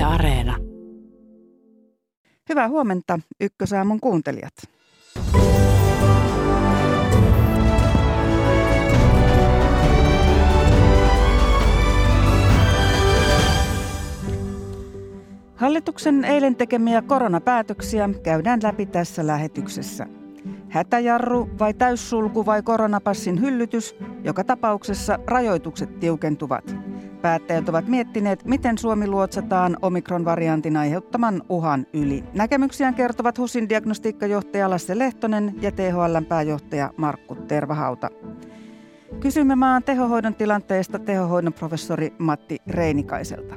Yle Areena. Hyvää huomenta Ykkösaamun kuuntelijat. Hallituksen eilen tekemiä koronapäätöksiä käydään läpi tässä lähetyksessä. Hätäjarru vai täyssulku vai koronapassin hyllytys, joka tapauksessa rajoitukset tiukentuvat. Päättäjät ovat miettineet, miten Suomi luotsataan omikron-variantin aiheuttaman uhan yli. Näkemyksiään kertovat HUSin diagnostiikkajohtaja Lasse Lehtonen ja THLn pääjohtaja Markku Tervahauta. Kysymme maan tehohoidon tilanteesta tehohoidon professori Matti Reinikaiselta.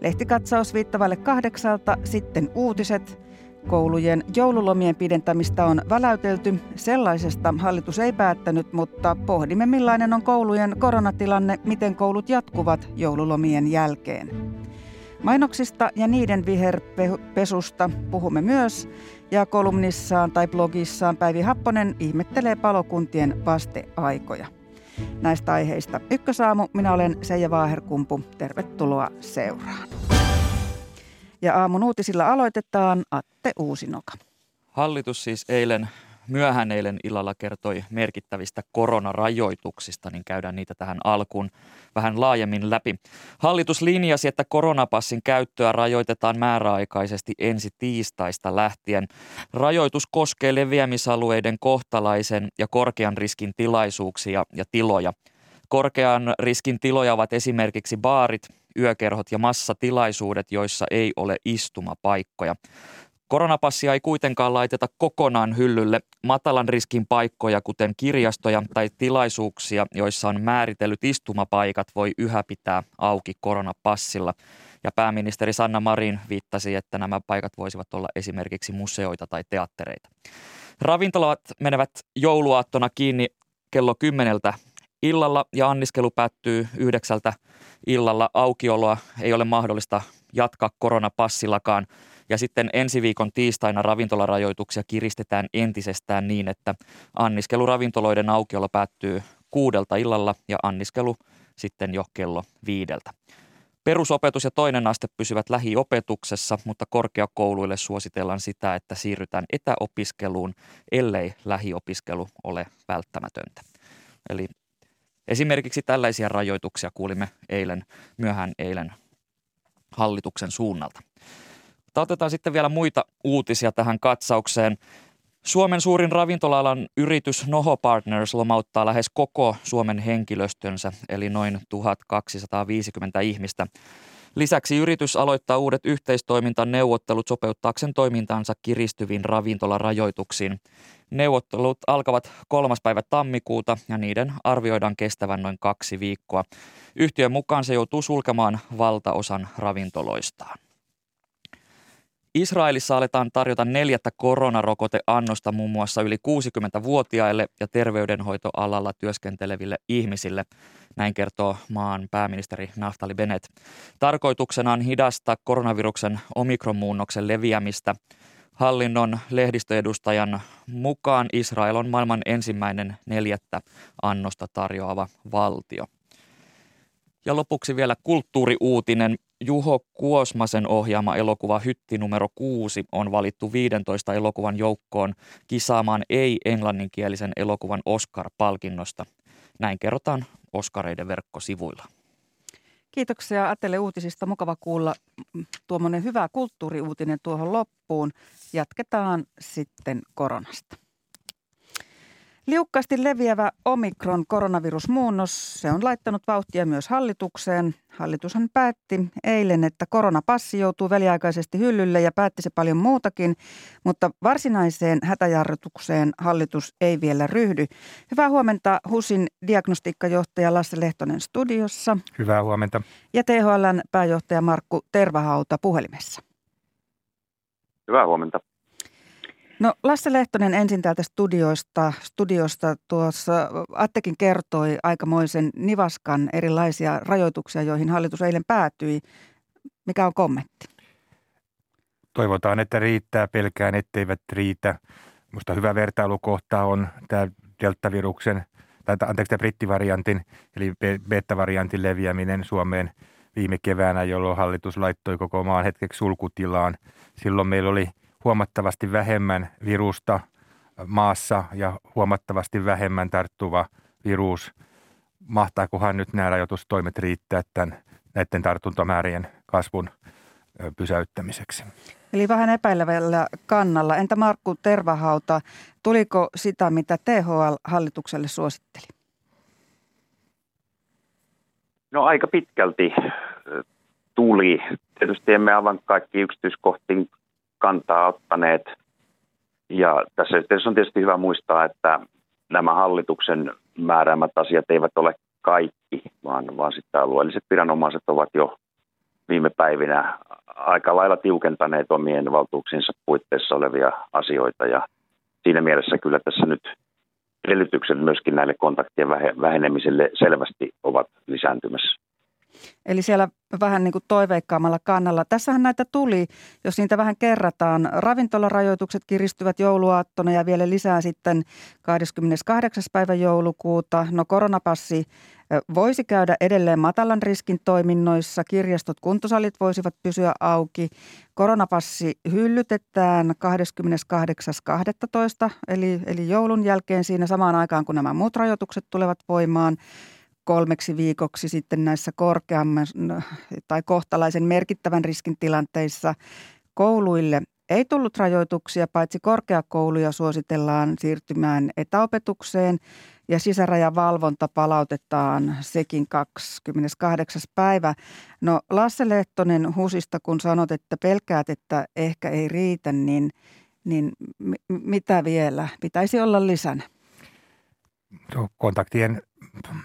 Lehtikatsaus viittavalle kahdeksalta, sitten uutiset. Koulujen joululomien pidentämistä on väläytelty. Sellaisesta hallitus ei päättänyt, mutta pohdimme millainen on koulujen koronatilanne, miten koulut jatkuvat joululomien jälkeen. Mainoksista ja niiden viherpesusta puhumme myös, ja kolumnissaan tai blogissaan Päivi Happonen ihmettelee palokuntien vasteaikoja. Näistä aiheista Ykkösaamu, minä olen Seija Vaaherkumpu. Tervetuloa seuraan. Ja aamun uutisilla aloitetaan Atte Uusinoka. Hallitus siis eilen myöhään eilen illalla kertoi merkittävistä koronarajoituksista, niin käydään niitä tähän alkuun vähän laajemmin läpi. Hallitus linjasi, että koronapassin käyttöä rajoitetaan määräaikaisesti ensi tiistaista lähtien. Rajoitus koskee leviämisalueiden kohtalaisen ja korkean riskin tilaisuuksia ja tiloja. Korkean riskin tiloja ovat esimerkiksi baarit, yökerhot ja massatilaisuudet, joissa ei ole istumapaikkoja. Koronapassia ei kuitenkaan laiteta kokonaan hyllylle. Matalan riskin paikkoja, kuten kirjastoja tai tilaisuuksia, joissa on määritellyt istumapaikat, voi yhä pitää auki koronapassilla. Ja pääministeri Sanna Marin viittasi, että nämä paikat voisivat olla esimerkiksi museoita tai teattereita. Ravintolat menevät jouluaattona kiinni kello kymmeneltä illalla ja anniskelu päättyy yhdeksältä illalla. Aukioloa ei ole mahdollista jatkaa koronapassillakaan. Ja sitten ensi viikon tiistaina ravintolarajoituksia kiristetään entisestään niin, että anniskelu ravintoloiden aukiolo päättyy kuudelta illalla ja anniskelu sitten jo kello viideltä. Perusopetus ja toinen aste pysyvät lähiopetuksessa, mutta korkeakouluille suositellaan sitä, että siirrytään etäopiskeluun, ellei lähiopiskelu ole välttämätöntä. Eli esimerkiksi tällaisia rajoituksia kuulimme eilen, myöhään eilen hallituksen suunnalta. Otetaan sitten vielä muita uutisia tähän katsaukseen. Suomen suurin ravintola-alan yritys Noho Partners lomauttaa lähes koko Suomen henkilöstönsä, eli noin 1250 ihmistä. Lisäksi yritys aloittaa uudet yhteistoimintaneuvottelut sopeuttaakseen toimintaansa kiristyviin ravintolarajoituksiin. Neuvottelut alkavat kolmas päivä tammikuuta ja niiden arvioidaan kestävän noin kaksi viikkoa. Yhtiön mukaan se joutuu sulkemaan valtaosan ravintoloistaan. Israelissa aletaan tarjota neljättä koronarokoteannosta muun muassa yli 60-vuotiaille ja terveydenhoitoalalla työskenteleville ihmisille. Näin kertoo maan pääministeri Naftali Bennett. Tarkoituksena on hidastaa koronaviruksen omikromuunnoksen leviämistä. Hallinnon lehdistöedustajan mukaan Israel on maailman ensimmäinen neljättä annosta tarjoava valtio. Ja lopuksi vielä kulttuuriuutinen. Juho Kuosmasen ohjaama elokuva Hytti numero 6 on valittu 15 elokuvan joukkoon kisaamaan ei-englanninkielisen elokuvan Oscar-palkinnosta. Näin kerrotaan Oskareiden verkkosivuilla. Kiitoksia Atelle uutisista. Mukava kuulla tuommoinen hyvä kulttuuriuutinen tuohon loppuun. Jatketaan sitten koronasta. Liukkaasti leviävä omikron koronavirusmuunnos, se on laittanut vauhtia myös hallitukseen. Hallitushan päätti eilen, että koronapassi joutuu väliaikaisesti hyllylle ja päätti se paljon muutakin, mutta varsinaiseen hätäjarrutukseen hallitus ei vielä ryhdy. Hyvää huomenta HUSin diagnostiikkajohtaja Lasse Lehtonen studiossa. Hyvää huomenta. Ja THLn pääjohtaja Markku Tervahauta puhelimessa. Hyvää huomenta. No Lasse Lehtonen ensin täältä studiosta. Studiosta tuossa Attekin kertoi aikamoisen nivaskan erilaisia rajoituksia, joihin hallitus eilen päätyi. Mikä on kommentti? Toivotaan, että riittää. Pelkään, etteivät riitä. Minusta hyvä vertailukohta on tämä deltaviruksen, tai anteeksi tämä brittivariantin, eli beta-variantin leviäminen Suomeen viime keväänä, jolloin hallitus laittoi koko maan hetkeksi sulkutilaan. Silloin meillä oli huomattavasti vähemmän virusta maassa ja huomattavasti vähemmän tarttuva virus. Mahtaakohan nyt nämä rajoitustoimet riittää tämän, näiden tartuntamäärien kasvun pysäyttämiseksi? Eli vähän epäilevällä kannalla. Entä Markku Tervahauta, tuliko sitä, mitä THL hallitukselle suositteli? No aika pitkälti tuli. Tietysti emme aivan kaikki yksityiskohtiin kantaa ottaneet. Ja tässä yhteydessä on tietysti hyvä muistaa, että nämä hallituksen määräämät asiat eivät ole kaikki, vaan, vaan sitten alueelliset viranomaiset ovat jo viime päivinä aika lailla tiukentaneet omien valtuuksinsa puitteissa olevia asioita ja siinä mielessä kyllä tässä nyt edellytykset myöskin näille kontaktien vähenemiselle selvästi ovat lisääntymässä. Eli siellä vähän niin kuin toiveikkaammalla kannalla. Tässähän näitä tuli, jos niitä vähän kerrataan. Ravintolarajoitukset kiristyvät jouluaattona ja vielä lisää sitten 28. päivä joulukuuta. No koronapassi voisi käydä edelleen matalan riskin toiminnoissa. Kirjastot, kuntosalit voisivat pysyä auki. Koronapassi hyllytetään 28.12. Eli, eli joulun jälkeen siinä samaan aikaan, kun nämä muut rajoitukset tulevat voimaan kolmeksi viikoksi sitten näissä korkeamman tai kohtalaisen merkittävän riskin tilanteissa kouluille ei tullut rajoituksia, paitsi korkeakouluja suositellaan siirtymään etäopetukseen ja sisärajan valvonta palautetaan sekin 28. päivä. No Lasse Lehtonen Husista, kun sanot, että pelkäät, että ehkä ei riitä, niin, niin mitä vielä? Pitäisi olla lisänä. Kontaktien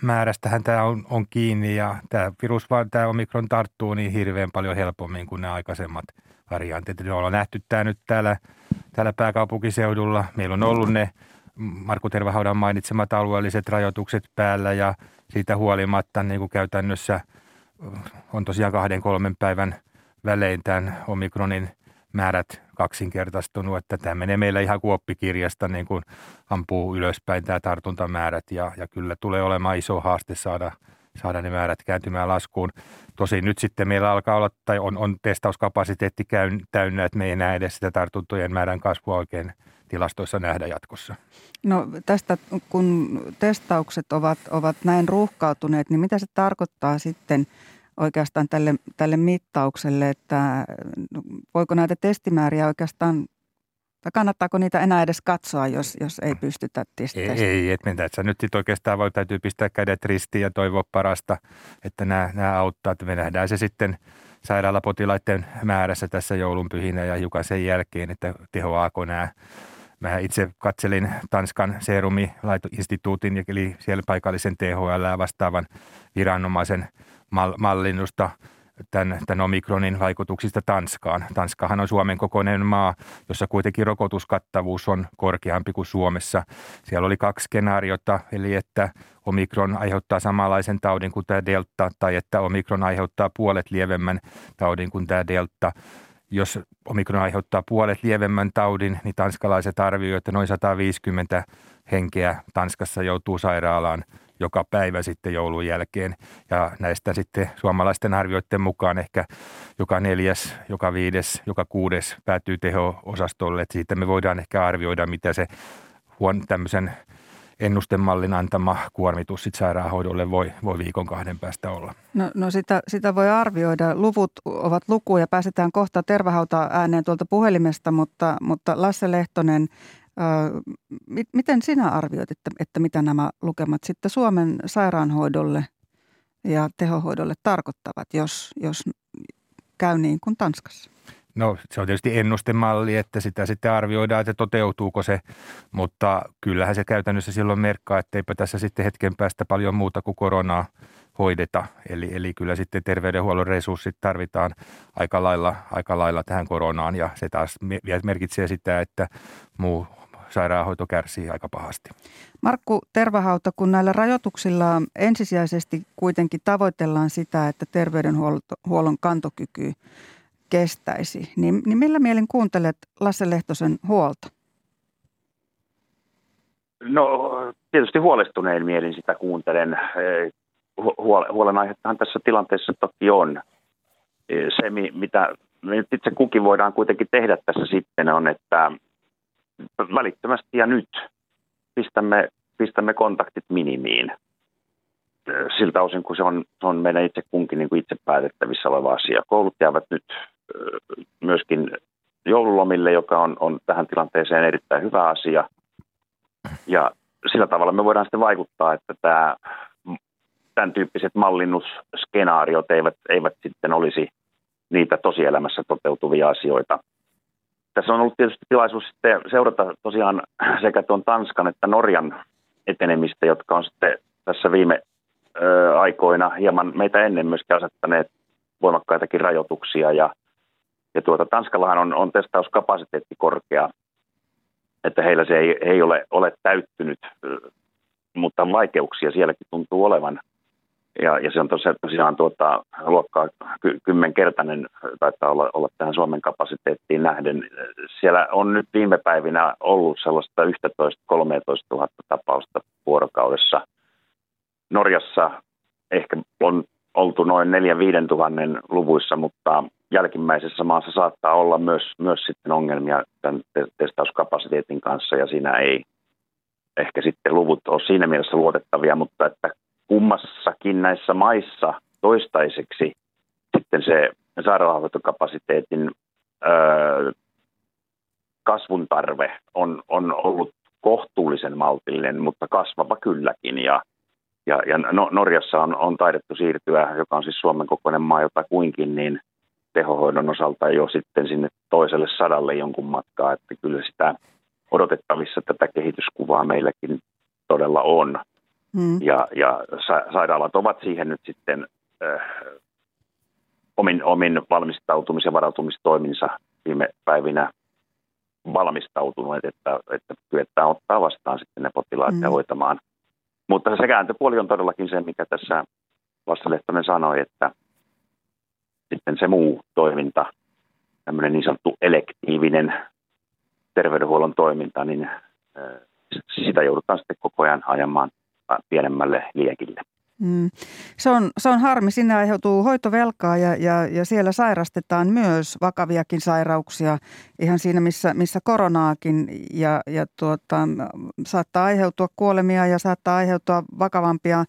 määrästähän tämä on, on kiinni ja tämä virus tämä omikron tarttuu niin hirveän paljon helpommin kuin nämä aikaisemmat variantit. Me ollaan nähty tämä nyt täällä, täällä pääkaupunkiseudulla. Meillä on ollut ne Markku Tervahaudan mainitsemat alueelliset rajoitukset päällä ja siitä huolimatta niin kuin käytännössä on tosiaan kahden kolmen päivän välein tämän omikronin määrät kaksinkertaistunut, että tämä menee meillä ihan kuoppikirjasta niin kuin ampuu ylöspäin tämä tartuntamäärät ja, ja kyllä tulee olemaan iso haaste saada, saada ne määrät kääntymään laskuun. Tosin nyt sitten meillä alkaa olla tai on, on testauskapasiteetti käyn, täynnä, että me ei enää edes sitä tartuntojen määrän kasvua oikein tilastoissa nähdä jatkossa. No tästä, kun testaukset ovat, ovat näin ruuhkautuneet, niin mitä se tarkoittaa sitten – oikeastaan tälle, tälle mittaukselle, että voiko näitä testimääriä oikeastaan tai kannattaako niitä enää edes katsoa, jos, jos ei pystytä testeihin? Ei, ei että tässä nyt sit oikeastaan voi, täytyy pistää kädet ristiin ja toivoa parasta, että nämä, nämä auttaa. Että me nähdään se sitten sairaalapotilaiden määrässä tässä joulunpyhinä ja hiukan sen jälkeen, että tehoaako nämä. Mä itse katselin Tanskan serumilaitoinstituutin, eli siellä paikallisen THL vastaavan viranomaisen – mallinnusta tämän, tämän omikronin vaikutuksista Tanskaan. Tanskahan on Suomen kokoinen maa, jossa kuitenkin rokotuskattavuus on korkeampi kuin Suomessa. Siellä oli kaksi skenaariota, eli että omikron aiheuttaa samanlaisen taudin kuin tämä delta, tai että omikron aiheuttaa puolet lievemmän taudin kuin tämä delta. Jos omikron aiheuttaa puolet lievemmän taudin, niin tanskalaiset arvioivat, että noin 150 henkeä Tanskassa joutuu sairaalaan joka päivä sitten joulun jälkeen. Ja näistä sitten suomalaisten arvioiden mukaan ehkä joka neljäs, joka viides, joka kuudes päätyy teho-osastolle. Että siitä me voidaan ehkä arvioida, mitä se huon tämmöisen ennustemallin antama kuormitus sit sairaanhoidolle voi, voi viikon kahden päästä olla. No, no sitä, sitä voi arvioida. Luvut ovat lukuja. Pääsetään kohta tervahauta ääneen tuolta puhelimesta, mutta, mutta Lasse Lehtonen, miten sinä arvioit, että, että mitä nämä lukemat sitten Suomen sairaanhoidolle ja tehohoidolle tarkoittavat, jos, jos käy niin kuin Tanskassa? No se on tietysti ennustemalli, että sitä sitten arvioidaan, että toteutuuko se, mutta kyllähän se käytännössä silloin merkkaa, että eipä tässä sitten hetken päästä paljon muuta kuin koronaa hoideta. Eli, eli kyllä sitten terveydenhuollon resurssit tarvitaan aika lailla, aika lailla tähän koronaan ja se taas merkitsee sitä, että muu sairaanhoito kärsii aika pahasti. Markku Tervahauta, kun näillä rajoituksilla ensisijaisesti kuitenkin tavoitellaan sitä, että terveydenhuollon kantokyky kestäisi, niin, niin millä mielin kuuntelet Lasse Lehtosen huolta? No tietysti huolestunein mielin sitä kuuntelen. huolenaihettahan tässä tilanteessa toki on. Se, mitä me itse kukin voidaan kuitenkin tehdä tässä sitten, on, että välittömästi ja nyt pistämme, pistämme kontaktit minimiin siltä osin, kun se on, se on meidän itse kunkin niin kuin itse päätettävissä oleva asia. Koulut jäävät nyt myöskin joululomille, joka on, on tähän tilanteeseen erittäin hyvä asia. Ja sillä tavalla me voidaan sitten vaikuttaa, että tämä, tämän tyyppiset mallinnusskenaariot eivät, eivät sitten olisi niitä tosielämässä toteutuvia asioita. Tässä on ollut tietysti tilaisuus sitten seurata tosiaan sekä tuon Tanskan että Norjan etenemistä, jotka on sitten tässä viime ö, aikoina hieman meitä ennen myöskin asettaneet voimakkaitakin rajoituksia. Ja, ja tuota, Tanskallahan on, on testauskapasiteetti korkea, että heillä se ei, ei ole, ole täyttynyt, mutta vaikeuksia sielläkin tuntuu olevan. Ja, ja se on tosiaan, tuota, luokkaa ky, kymmenkertainen, taitaa olla, olla tähän Suomen kapasiteettiin nähden. Siellä on nyt viime päivinä ollut sellaista 11-13 000 tapausta vuorokaudessa. Norjassa ehkä on oltu noin 4-5 tuhannen luvuissa, mutta jälkimmäisessä maassa saattaa olla myös, myös sitten ongelmia tämän testauskapasiteetin kanssa ja siinä ei ehkä sitten luvut ole siinä mielessä luotettavia, mutta että kummassakin näissä maissa toistaiseksi sitten se sairaanhoitokapasiteetin öö, kasvun tarve on, on ollut kohtuullisen maltillinen, mutta kasvava kylläkin. Ja, ja, ja no, Norjassa on, on taidettu siirtyä, joka on siis Suomen kokoinen maa jota kuinkin, niin tehohoidon osalta jo sitten sinne toiselle sadalle jonkun matkaa, että kyllä sitä odotettavissa tätä kehityskuvaa meilläkin todella on. Mm. Ja, ja sa- sairaalat ovat siihen nyt sitten äh, omin, omin valmistautumis- ja varautumistoiminsa viime päivinä valmistautuneet, että, että kyetään ottaa vastaan sitten ne potilaat mm. ja hoitamaan. Mutta se kääntöpuoli on todellakin se, mikä tässä Lasse Lehtonen sanoi, että sitten se muu toiminta, tämmöinen niin sanottu elektiivinen terveydenhuollon toiminta, niin äh, sitä joudutaan sitten koko ajan ajamaan pienemmälle liekille. Mm. Se, on, se on harmi. Sinne aiheutuu hoitovelkaa ja, ja, ja siellä sairastetaan myös vakaviakin sairauksia ihan siinä, missä, missä koronaakin ja, ja tuota, saattaa aiheutua kuolemia ja saattaa aiheutua vakavampia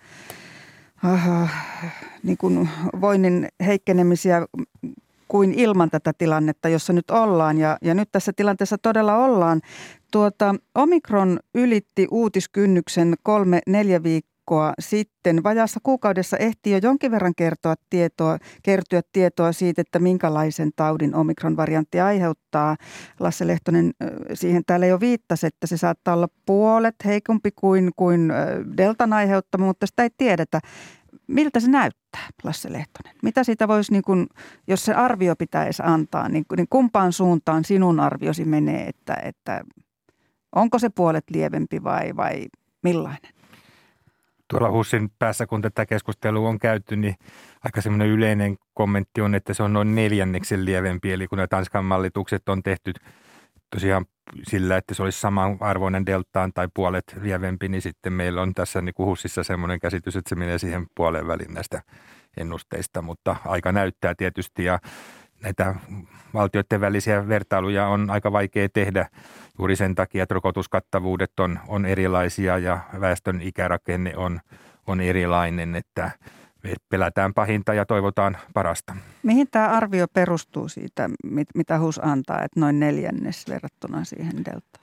äh, niin kuin voinnin heikkenemisiä kuin ilman tätä tilannetta, jossa nyt ollaan. Ja, ja nyt tässä tilanteessa todella ollaan. Tuota, Omikron ylitti uutiskynnyksen kolme, neljä viikkoa sitten. Vajaassa kuukaudessa ehti jo jonkin verran kertoa tietoa, kertyä tietoa siitä, että minkälaisen taudin Omikron-variantti aiheuttaa. Lasse Lehtonen siihen täällä jo viittasi, että se saattaa olla puolet heikompi kuin, kuin Deltan aiheuttama, mutta sitä ei tiedetä. Miltä se näyttää, Lasse Lehtonen? Mitä siitä voisi, niin kun, jos se arvio pitäisi antaa, niin, niin kumpaan suuntaan sinun arviosi menee, että, että onko se puolet lievempi vai, vai millainen? Tuolla Hussin päässä, kun tätä keskustelua on käyty, niin aika semmoinen yleinen kommentti on, että se on noin neljänneksen lievempi. Eli kun nämä Tanskan mallitukset on tehty tosiaan sillä, että se olisi samanarvoinen deltaan tai puolet lievempi, niin sitten meillä on tässä niin HUSissa semmoinen käsitys, että se menee siihen puoleen välin näistä ennusteista, mutta aika näyttää tietysti ja näitä valtioiden välisiä vertailuja on aika vaikea tehdä juuri sen takia, että rokotuskattavuudet on, on erilaisia ja väestön ikärakenne on, on erilainen, että pelätään pahinta ja toivotaan parasta. Mihin tämä arvio perustuu siitä, mitä HUS antaa, että noin neljännes verrattuna siihen deltaan?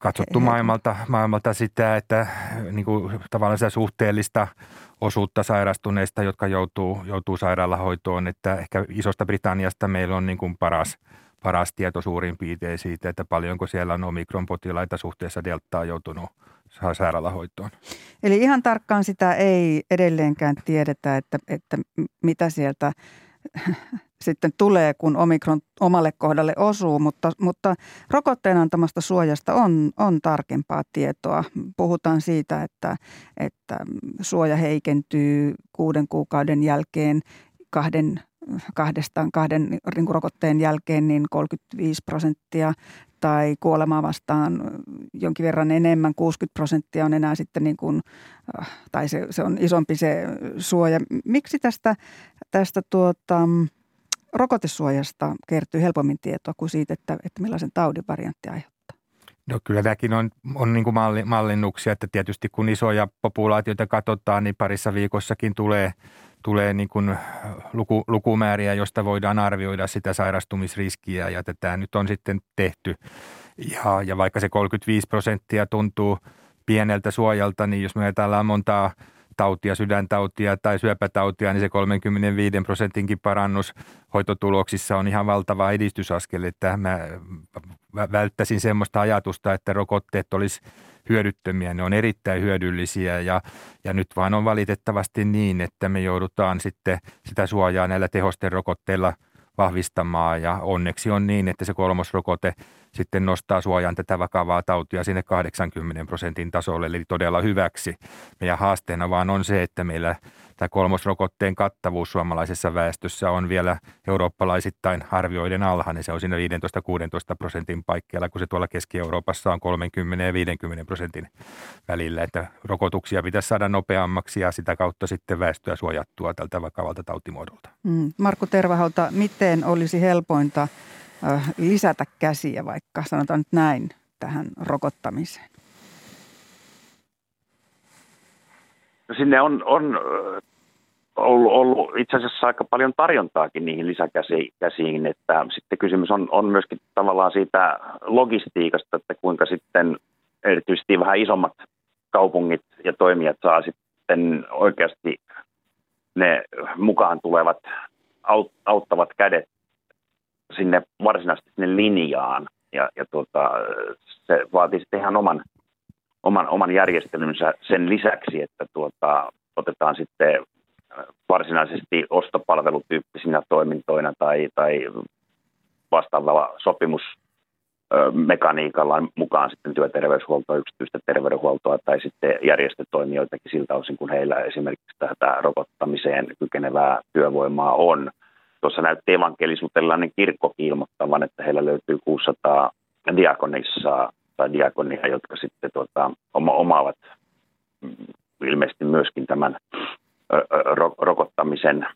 Katsottu maailmalta, maailmalta sitä, että niin kuin, tavallaan sitä suhteellista osuutta sairastuneista, jotka joutuu, joutuu sairaalahoitoon, että ehkä isosta Britanniasta meillä on niin kuin paras, paras tieto suurin piirtein siitä, että paljonko siellä on omikron-potilaita suhteessa deltaa joutunut sairaalahoitoon. Eli ihan tarkkaan sitä ei edelleenkään tiedetä, että, että mitä sieltä sitten tulee, kun omikron omalle kohdalle osuu, mutta, mutta rokotteen antamasta suojasta on, on tarkempaa tietoa. Puhutaan siitä, että, että suoja heikentyy kuuden kuukauden jälkeen kahden kahdestaan kahden rokotteen jälkeen niin 35 prosenttia tai kuolemaa vastaan jonkin verran enemmän, 60 prosenttia on enää sitten niin kuin, äh, tai se, se on isompi se suoja. Miksi tästä, tästä tuota, rokotesuojasta kertyy helpommin tietoa kuin siitä, että, että millaisen taudin variantti aiheuttaa? No kyllä tämäkin on, on niin kuin malli, mallinnuksia, että tietysti kun isoja populaatioita katsotaan, niin parissa viikossakin tulee, tulee niin kuin luku, lukumääriä, josta voidaan arvioida sitä sairastumisriskiä ja tätä nyt on sitten tehty. Ja, ja vaikka se 35 prosenttia tuntuu pieneltä suojalta, niin jos me ajatellaan montaa tautia, sydäntautia tai syöpätautia, niin se 35 prosentinkin parannus hoitotuloksissa on ihan valtava edistysaskel. Että mä välttäisin semmoista ajatusta, että rokotteet olisi hyödyttömiä. Ne on erittäin hyödyllisiä ja, ja nyt vaan on valitettavasti niin, että me joudutaan sitten sitä suojaa näillä tehosten rokotteilla vahvistamaan ja onneksi on niin, että se kolmosrokote – sitten nostaa suojan tätä vakavaa tautia sinne 80 prosentin tasolle, eli todella hyväksi. Meidän haasteena vaan on se, että meillä tämä kolmosrokotteen kattavuus suomalaisessa väestössä on vielä eurooppalaisittain arvioiden alhainen. Se on siinä 15-16 prosentin paikkeilla, kun se tuolla Keski-Euroopassa on 30 ja 50 prosentin välillä. Että rokotuksia pitäisi saada nopeammaksi ja sitä kautta sitten väestöä suojattua tältä vakavalta tautimuodolta. Mm. Markku Tervahalta, miten olisi helpointa lisätä käsiä vaikka, sanotaan nyt näin, tähän rokottamiseen? No sinne on, on ollut, ollut itse asiassa aika paljon tarjontaakin niihin lisäkäsiin, että sitten kysymys on, on myöskin tavallaan siitä logistiikasta, että kuinka sitten erityisesti vähän isommat kaupungit ja toimijat saa sitten oikeasti ne mukaan tulevat auttavat kädet sinne varsinaisesti sinne linjaan. Ja, ja tuota, se vaatii sitten ihan oman, oman, oman järjestelynsä sen lisäksi, että tuota, otetaan sitten varsinaisesti ostopalvelutyyppisinä toimintoina tai, tai vastaavalla sopimusmekaniikalla mukaan sitten työterveyshuoltoa, yksityistä terveydenhuoltoa tai sitten järjestötoimijoitakin siltä osin, kun heillä esimerkiksi tätä rokottamiseen kykenevää työvoimaa on. Tuossa näytti evankelisuutelainen kirkkokin ilmoittavan, että heillä löytyy 600 diakonissa tai diakonia, jotka sitten tuota, oma, omaavat mm, ilmeisesti myöskin tämän ro, rokottamisen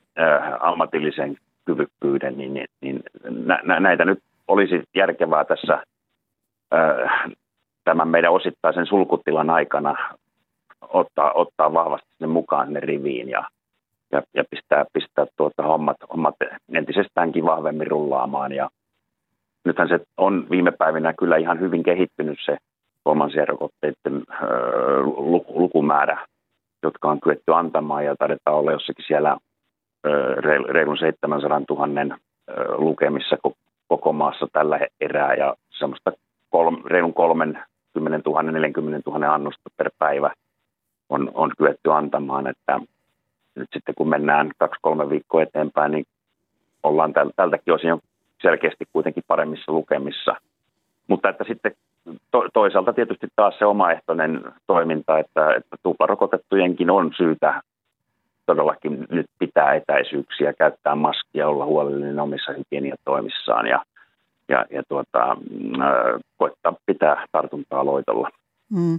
ammatillisen kyvykkyyden, niin, niin, niin nä, näitä nyt olisi järkevää tässä tämän meidän osittaisen sulkutilan aikana ottaa, ottaa vahvasti sinne mukaan sinne riviin ja ja, ja pistää, pistää tuota hommat, hommat entisestäänkin vahvemmin rullaamaan. Ja nythän se on viime päivinä kyllä ihan hyvin kehittynyt se kolmansien rokotteiden lukumäärä, jotka on kyetty antamaan ja taidetaan olla jossakin siellä reilun 700 000 öö, lukemissa koko maassa tällä erää ja semmoista kolm, reilun 30 000, 40 000 annosta per päivä on, on kyetty antamaan, että nyt sitten kun mennään kaksi-kolme viikkoa eteenpäin, niin ollaan täl, tältäkin osin selkeästi kuitenkin paremmissa lukemissa. Mutta että sitten to, toisaalta tietysti taas se omaehtoinen toiminta, että, että tuplarokotettujenkin on syytä todellakin nyt pitää etäisyyksiä, käyttää maskia, olla huolellinen omissa hygieniatoimissaan ja, ja, ja tuota, äh, koittaa pitää tartuntaa loitolla. Mm.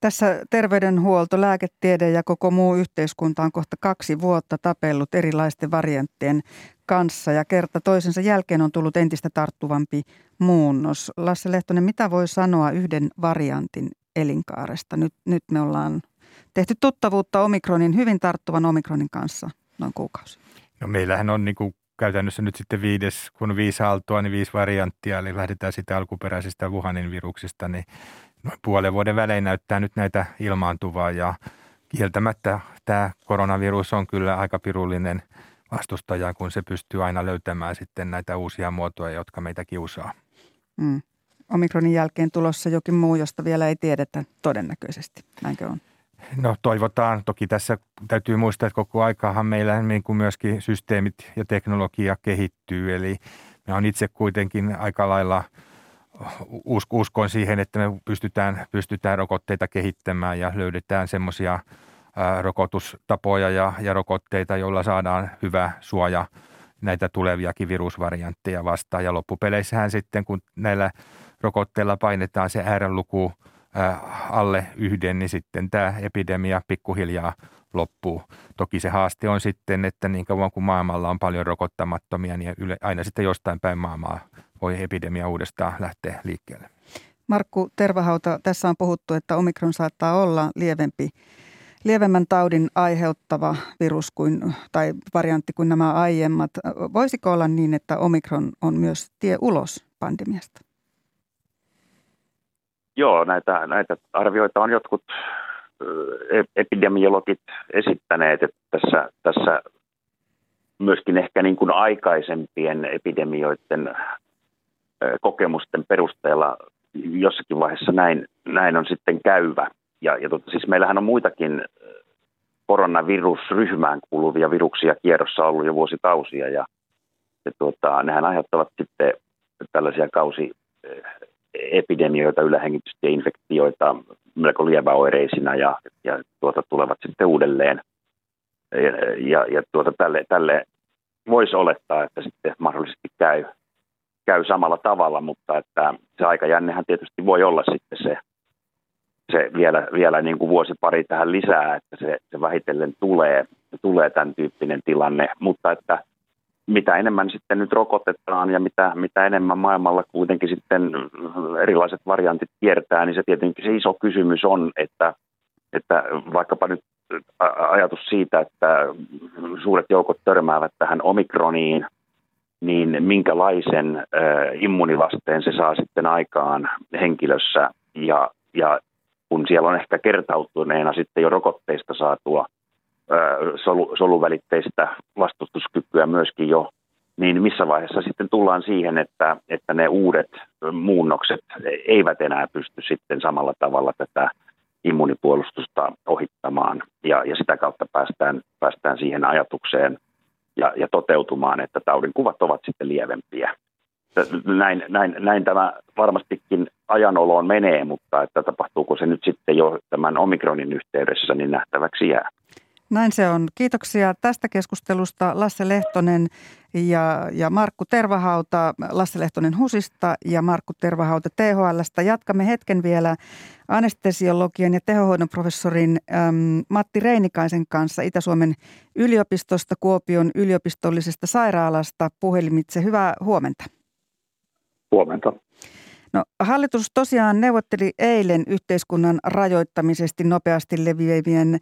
Tässä terveydenhuolto, lääketiede ja koko muu yhteiskunta on kohta kaksi vuotta tapellut erilaisten varianttien kanssa ja kerta toisensa jälkeen on tullut entistä tarttuvampi muunnos. Lasse Lehtonen, mitä voi sanoa yhden variantin elinkaaresta? Nyt, nyt me ollaan tehty tuttavuutta omikronin, hyvin tarttuvan omikronin kanssa noin kuukausi. No meillähän on niin kuin käytännössä nyt sitten viides, kun viisi aaltoa, niin viisi varianttia, eli lähdetään sitä alkuperäisestä Wuhanin viruksesta, niin noin puolen vuoden välein näyttää nyt näitä ilmaantuvaa ja kieltämättä tämä koronavirus on kyllä aika pirullinen vastustaja, kun se pystyy aina löytämään sitten näitä uusia muotoja, jotka meitä kiusaa. Mm. Omikronin jälkeen tulossa jokin muu, josta vielä ei tiedetä todennäköisesti. Näinkö on? No toivotaan. Toki tässä täytyy muistaa, että koko aikahan meillä niin kuin myöskin systeemit ja teknologia kehittyy. Eli me on itse kuitenkin aika lailla – uskon siihen, että me pystytään, pystytään rokotteita kehittämään ja löydetään semmoisia rokotustapoja ja, ja rokotteita, joilla saadaan hyvä suoja näitä tuleviakin virusvariantteja vastaan. Ja loppupeleissähän sitten, kun näillä rokotteella painetaan se R-luku alle yhden, niin sitten tämä epidemia pikkuhiljaa loppuu. Toki se haaste on sitten, että niin kauan kuin maailmalla on paljon rokottamattomia, niin aina sitten jostain päin maailmaa voi epidemia uudestaan lähteä liikkeelle. Markku Tervahauta, tässä on puhuttu, että omikron saattaa olla lievempi, lievemmän taudin aiheuttava virus kuin, tai variantti kuin nämä aiemmat. Voisiko olla niin, että omikron on myös tie ulos pandemiasta? Joo, näitä, näitä arvioita on jotkut epidemiologit esittäneet, että tässä, tässä myöskin ehkä niin kuin aikaisempien epidemioiden kokemusten perusteella jossakin vaiheessa näin, näin on sitten käyvä. Ja, ja tota, siis meillähän on muitakin koronavirusryhmään kuuluvia viruksia kierrossa ollut jo vuosikausia ja, ja tuota, nehän aiheuttavat sitten tällaisia kausi epidemioita, ylähengitystieinfektioita melko lieväoireisina ja, ja tuota, tulevat sitten uudelleen. Ja, ja, ja tuota, tälle, tälle voisi olettaa, että sitten mahdollisesti käy, käy samalla tavalla, mutta että se aikajännehän tietysti voi olla sitten se, se vielä, vielä niin kuin vuosi pari tähän lisää, että se, se vähitellen tulee, tulee tämän tyyppinen tilanne, mutta että mitä enemmän sitten nyt rokotetaan ja mitä, mitä enemmän maailmalla kuitenkin sitten erilaiset variantit kiertää, niin se tietenkin se iso kysymys on, että, että vaikkapa nyt ajatus siitä, että suuret joukot törmäävät tähän omikroniin, niin minkälaisen immunivasteen se saa sitten aikaan henkilössä. Ja, ja kun siellä on ehkä kertautuneena sitten jo rokotteista saatua solu, soluvälitteistä vastustuskykyä myöskin jo, niin missä vaiheessa sitten tullaan siihen, että, että ne uudet muunnokset eivät enää pysty sitten samalla tavalla tätä immunipuolustusta ohittamaan ja, ja sitä kautta päästään, päästään siihen ajatukseen ja, ja toteutumaan, että taudin kuvat ovat sitten lievempiä. Näin, näin, näin tämä varmastikin ajanoloon menee, mutta että tapahtuuko se nyt sitten jo tämän omikronin yhteydessä, niin nähtäväksi jää. Näin se on. Kiitoksia tästä keskustelusta Lasse Lehtonen ja, ja Markku Tervahauta, Lasse Lehtonen HUSista ja Markku Tervahauta THLstä. Jatkamme hetken vielä anestesiologian ja tehohoidon professorin äm, Matti Reinikaisen kanssa Itä-Suomen yliopistosta, Kuopion yliopistollisesta sairaalasta puhelimitse. Hyvää huomenta. Huomenta. No, hallitus tosiaan neuvotteli eilen yhteiskunnan rajoittamisesti nopeasti leviävien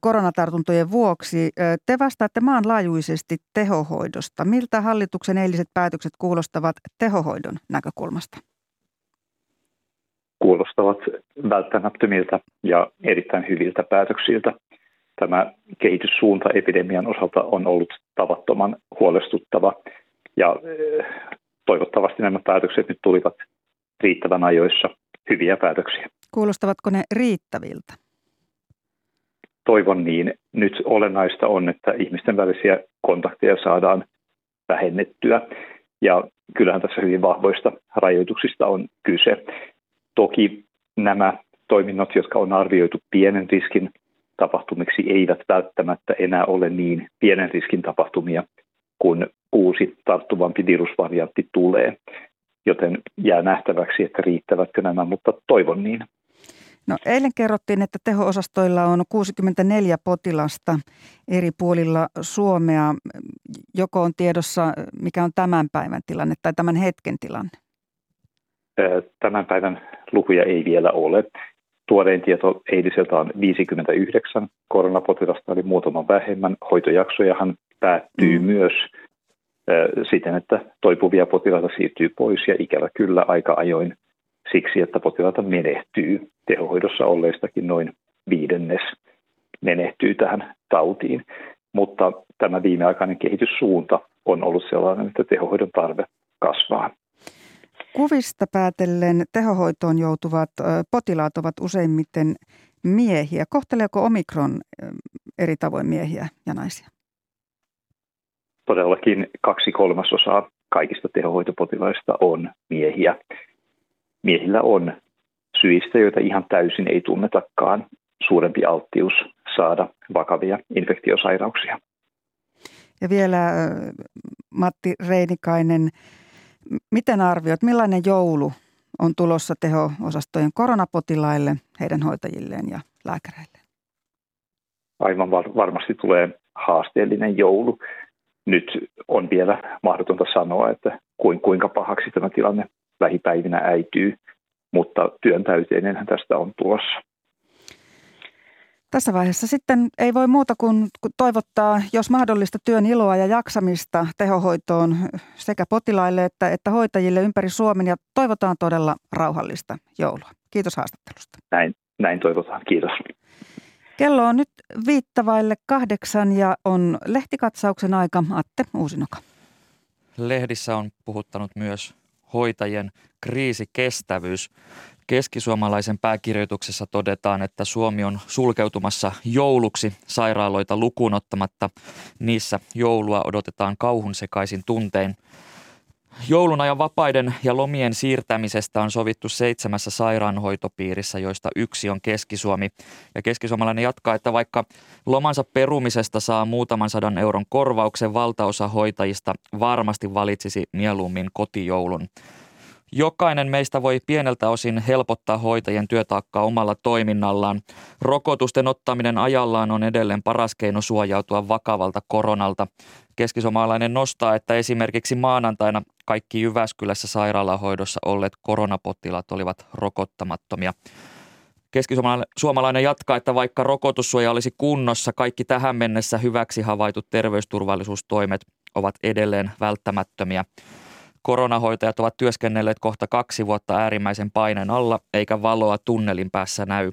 koronatartuntojen vuoksi. Te vastaatte maanlaajuisesti tehohoidosta. Miltä hallituksen eiliset päätökset kuulostavat tehohoidon näkökulmasta? Kuulostavat välttämättömiltä ja erittäin hyviltä päätöksiltä. Tämä kehityssuunta epidemian osalta on ollut tavattoman huolestuttava ja toivottavasti nämä päätökset nyt tulivat riittävän ajoissa hyviä päätöksiä. Kuulostavatko ne riittäviltä? Toivon niin. Nyt olennaista on, että ihmisten välisiä kontakteja saadaan vähennettyä. Ja kyllähän tässä hyvin vahvoista rajoituksista on kyse. Toki nämä toiminnot, jotka on arvioitu pienen riskin tapahtumiksi, eivät välttämättä enää ole niin pienen riskin tapahtumia, kun uusi tarttuvampi virusvariantti tulee joten jää nähtäväksi, että riittävätkö nämä, mutta toivon niin. No, eilen kerrottiin, että teho-osastoilla on 64 potilasta eri puolilla Suomea. Joko on tiedossa, mikä on tämän päivän tilanne tai tämän hetken tilanne? Tämän päivän lukuja ei vielä ole. Tuorein tieto eiliseltä on 59 koronapotilasta, eli muutaman vähemmän. Hoitojaksojahan päättyy mm. myös – siten, että toipuvia potilaita siirtyy pois ja ikävä kyllä aika ajoin siksi, että potilaita menehtyy. Tehohoidossa olleistakin noin viidennes menehtyy tähän tautiin. Mutta tämä viimeaikainen kehityssuunta on ollut sellainen, että tehohoidon tarve kasvaa. Kuvista päätellen tehohoitoon joutuvat potilaat ovat useimmiten miehiä. Kohteleeko omikron eri tavoin miehiä ja naisia? Todellakin kaksi kolmasosaa kaikista tehohoitopotilaista on miehiä. Miehillä on syistä, joita ihan täysin ei tunnetakaan, suurempi alttius saada vakavia infektiosairauksia. Ja vielä Matti Reinikainen, miten arvioit, millainen joulu on tulossa teho-osastojen koronapotilaille, heidän hoitajilleen ja lääkäreille? Aivan var- varmasti tulee haasteellinen joulu. Nyt on vielä mahdotonta sanoa, että kuinka pahaksi tämä tilanne lähipäivinä äityy, mutta työn täyteinenhän tästä on tulossa. Tässä vaiheessa sitten ei voi muuta kuin toivottaa, jos mahdollista, työn iloa ja jaksamista tehohoitoon sekä potilaille että, että hoitajille ympäri Suomen ja toivotaan todella rauhallista joulua. Kiitos haastattelusta. Näin, näin toivotaan. Kiitos. Kello on nyt viittavaille kahdeksan ja on lehtikatsauksen aika. Atte Uusinoka. Lehdissä on puhuttanut myös hoitajien kriisikestävyys. Keskisuomalaisen pääkirjoituksessa todetaan, että Suomi on sulkeutumassa jouluksi sairaaloita lukuun ottamatta. Niissä joulua odotetaan kauhun sekaisin tuntein. Joulun ajan vapaiden ja lomien siirtämisestä on sovittu seitsemässä sairaanhoitopiirissä, joista yksi on Keskisuomi. Ja keskisuomalainen jatkaa, että vaikka lomansa perumisesta saa muutaman sadan euron korvauksen, valtaosa hoitajista varmasti valitsisi mieluummin kotijoulun. Jokainen meistä voi pieneltä osin helpottaa hoitajien työtaakkaa omalla toiminnallaan. Rokotusten ottaminen ajallaan on edelleen paras keino suojautua vakavalta koronalta. Keskisomalainen nostaa, että esimerkiksi maanantaina kaikki Jyväskylässä sairaalahoidossa olleet koronapotilaat olivat rokottamattomia. Keskisuomalainen jatkaa, että vaikka rokotussuoja olisi kunnossa, kaikki tähän mennessä hyväksi havaitut terveysturvallisuustoimet ovat edelleen välttämättömiä. Koronahoitajat ovat työskennelleet kohta kaksi vuotta äärimmäisen paineen alla, eikä valoa tunnelin päässä näy.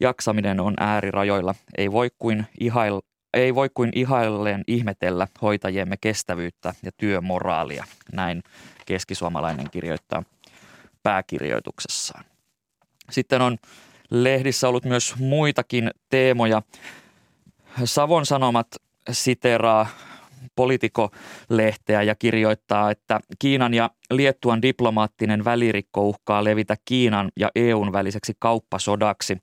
Jaksaminen on äärirajoilla. Ei voi kuin, ei voi kuin ihailleen ihmetellä hoitajiemme kestävyyttä ja työmoraalia. Näin keskisuomalainen kirjoittaa pääkirjoituksessaan. Sitten on lehdissä ollut myös muitakin teemoja. Savon Sanomat siteraa Politiko-lehteä ja kirjoittaa, että Kiinan ja Liettuan diplomaattinen välirikko uhkaa levitä Kiinan ja EUn väliseksi kauppasodaksi.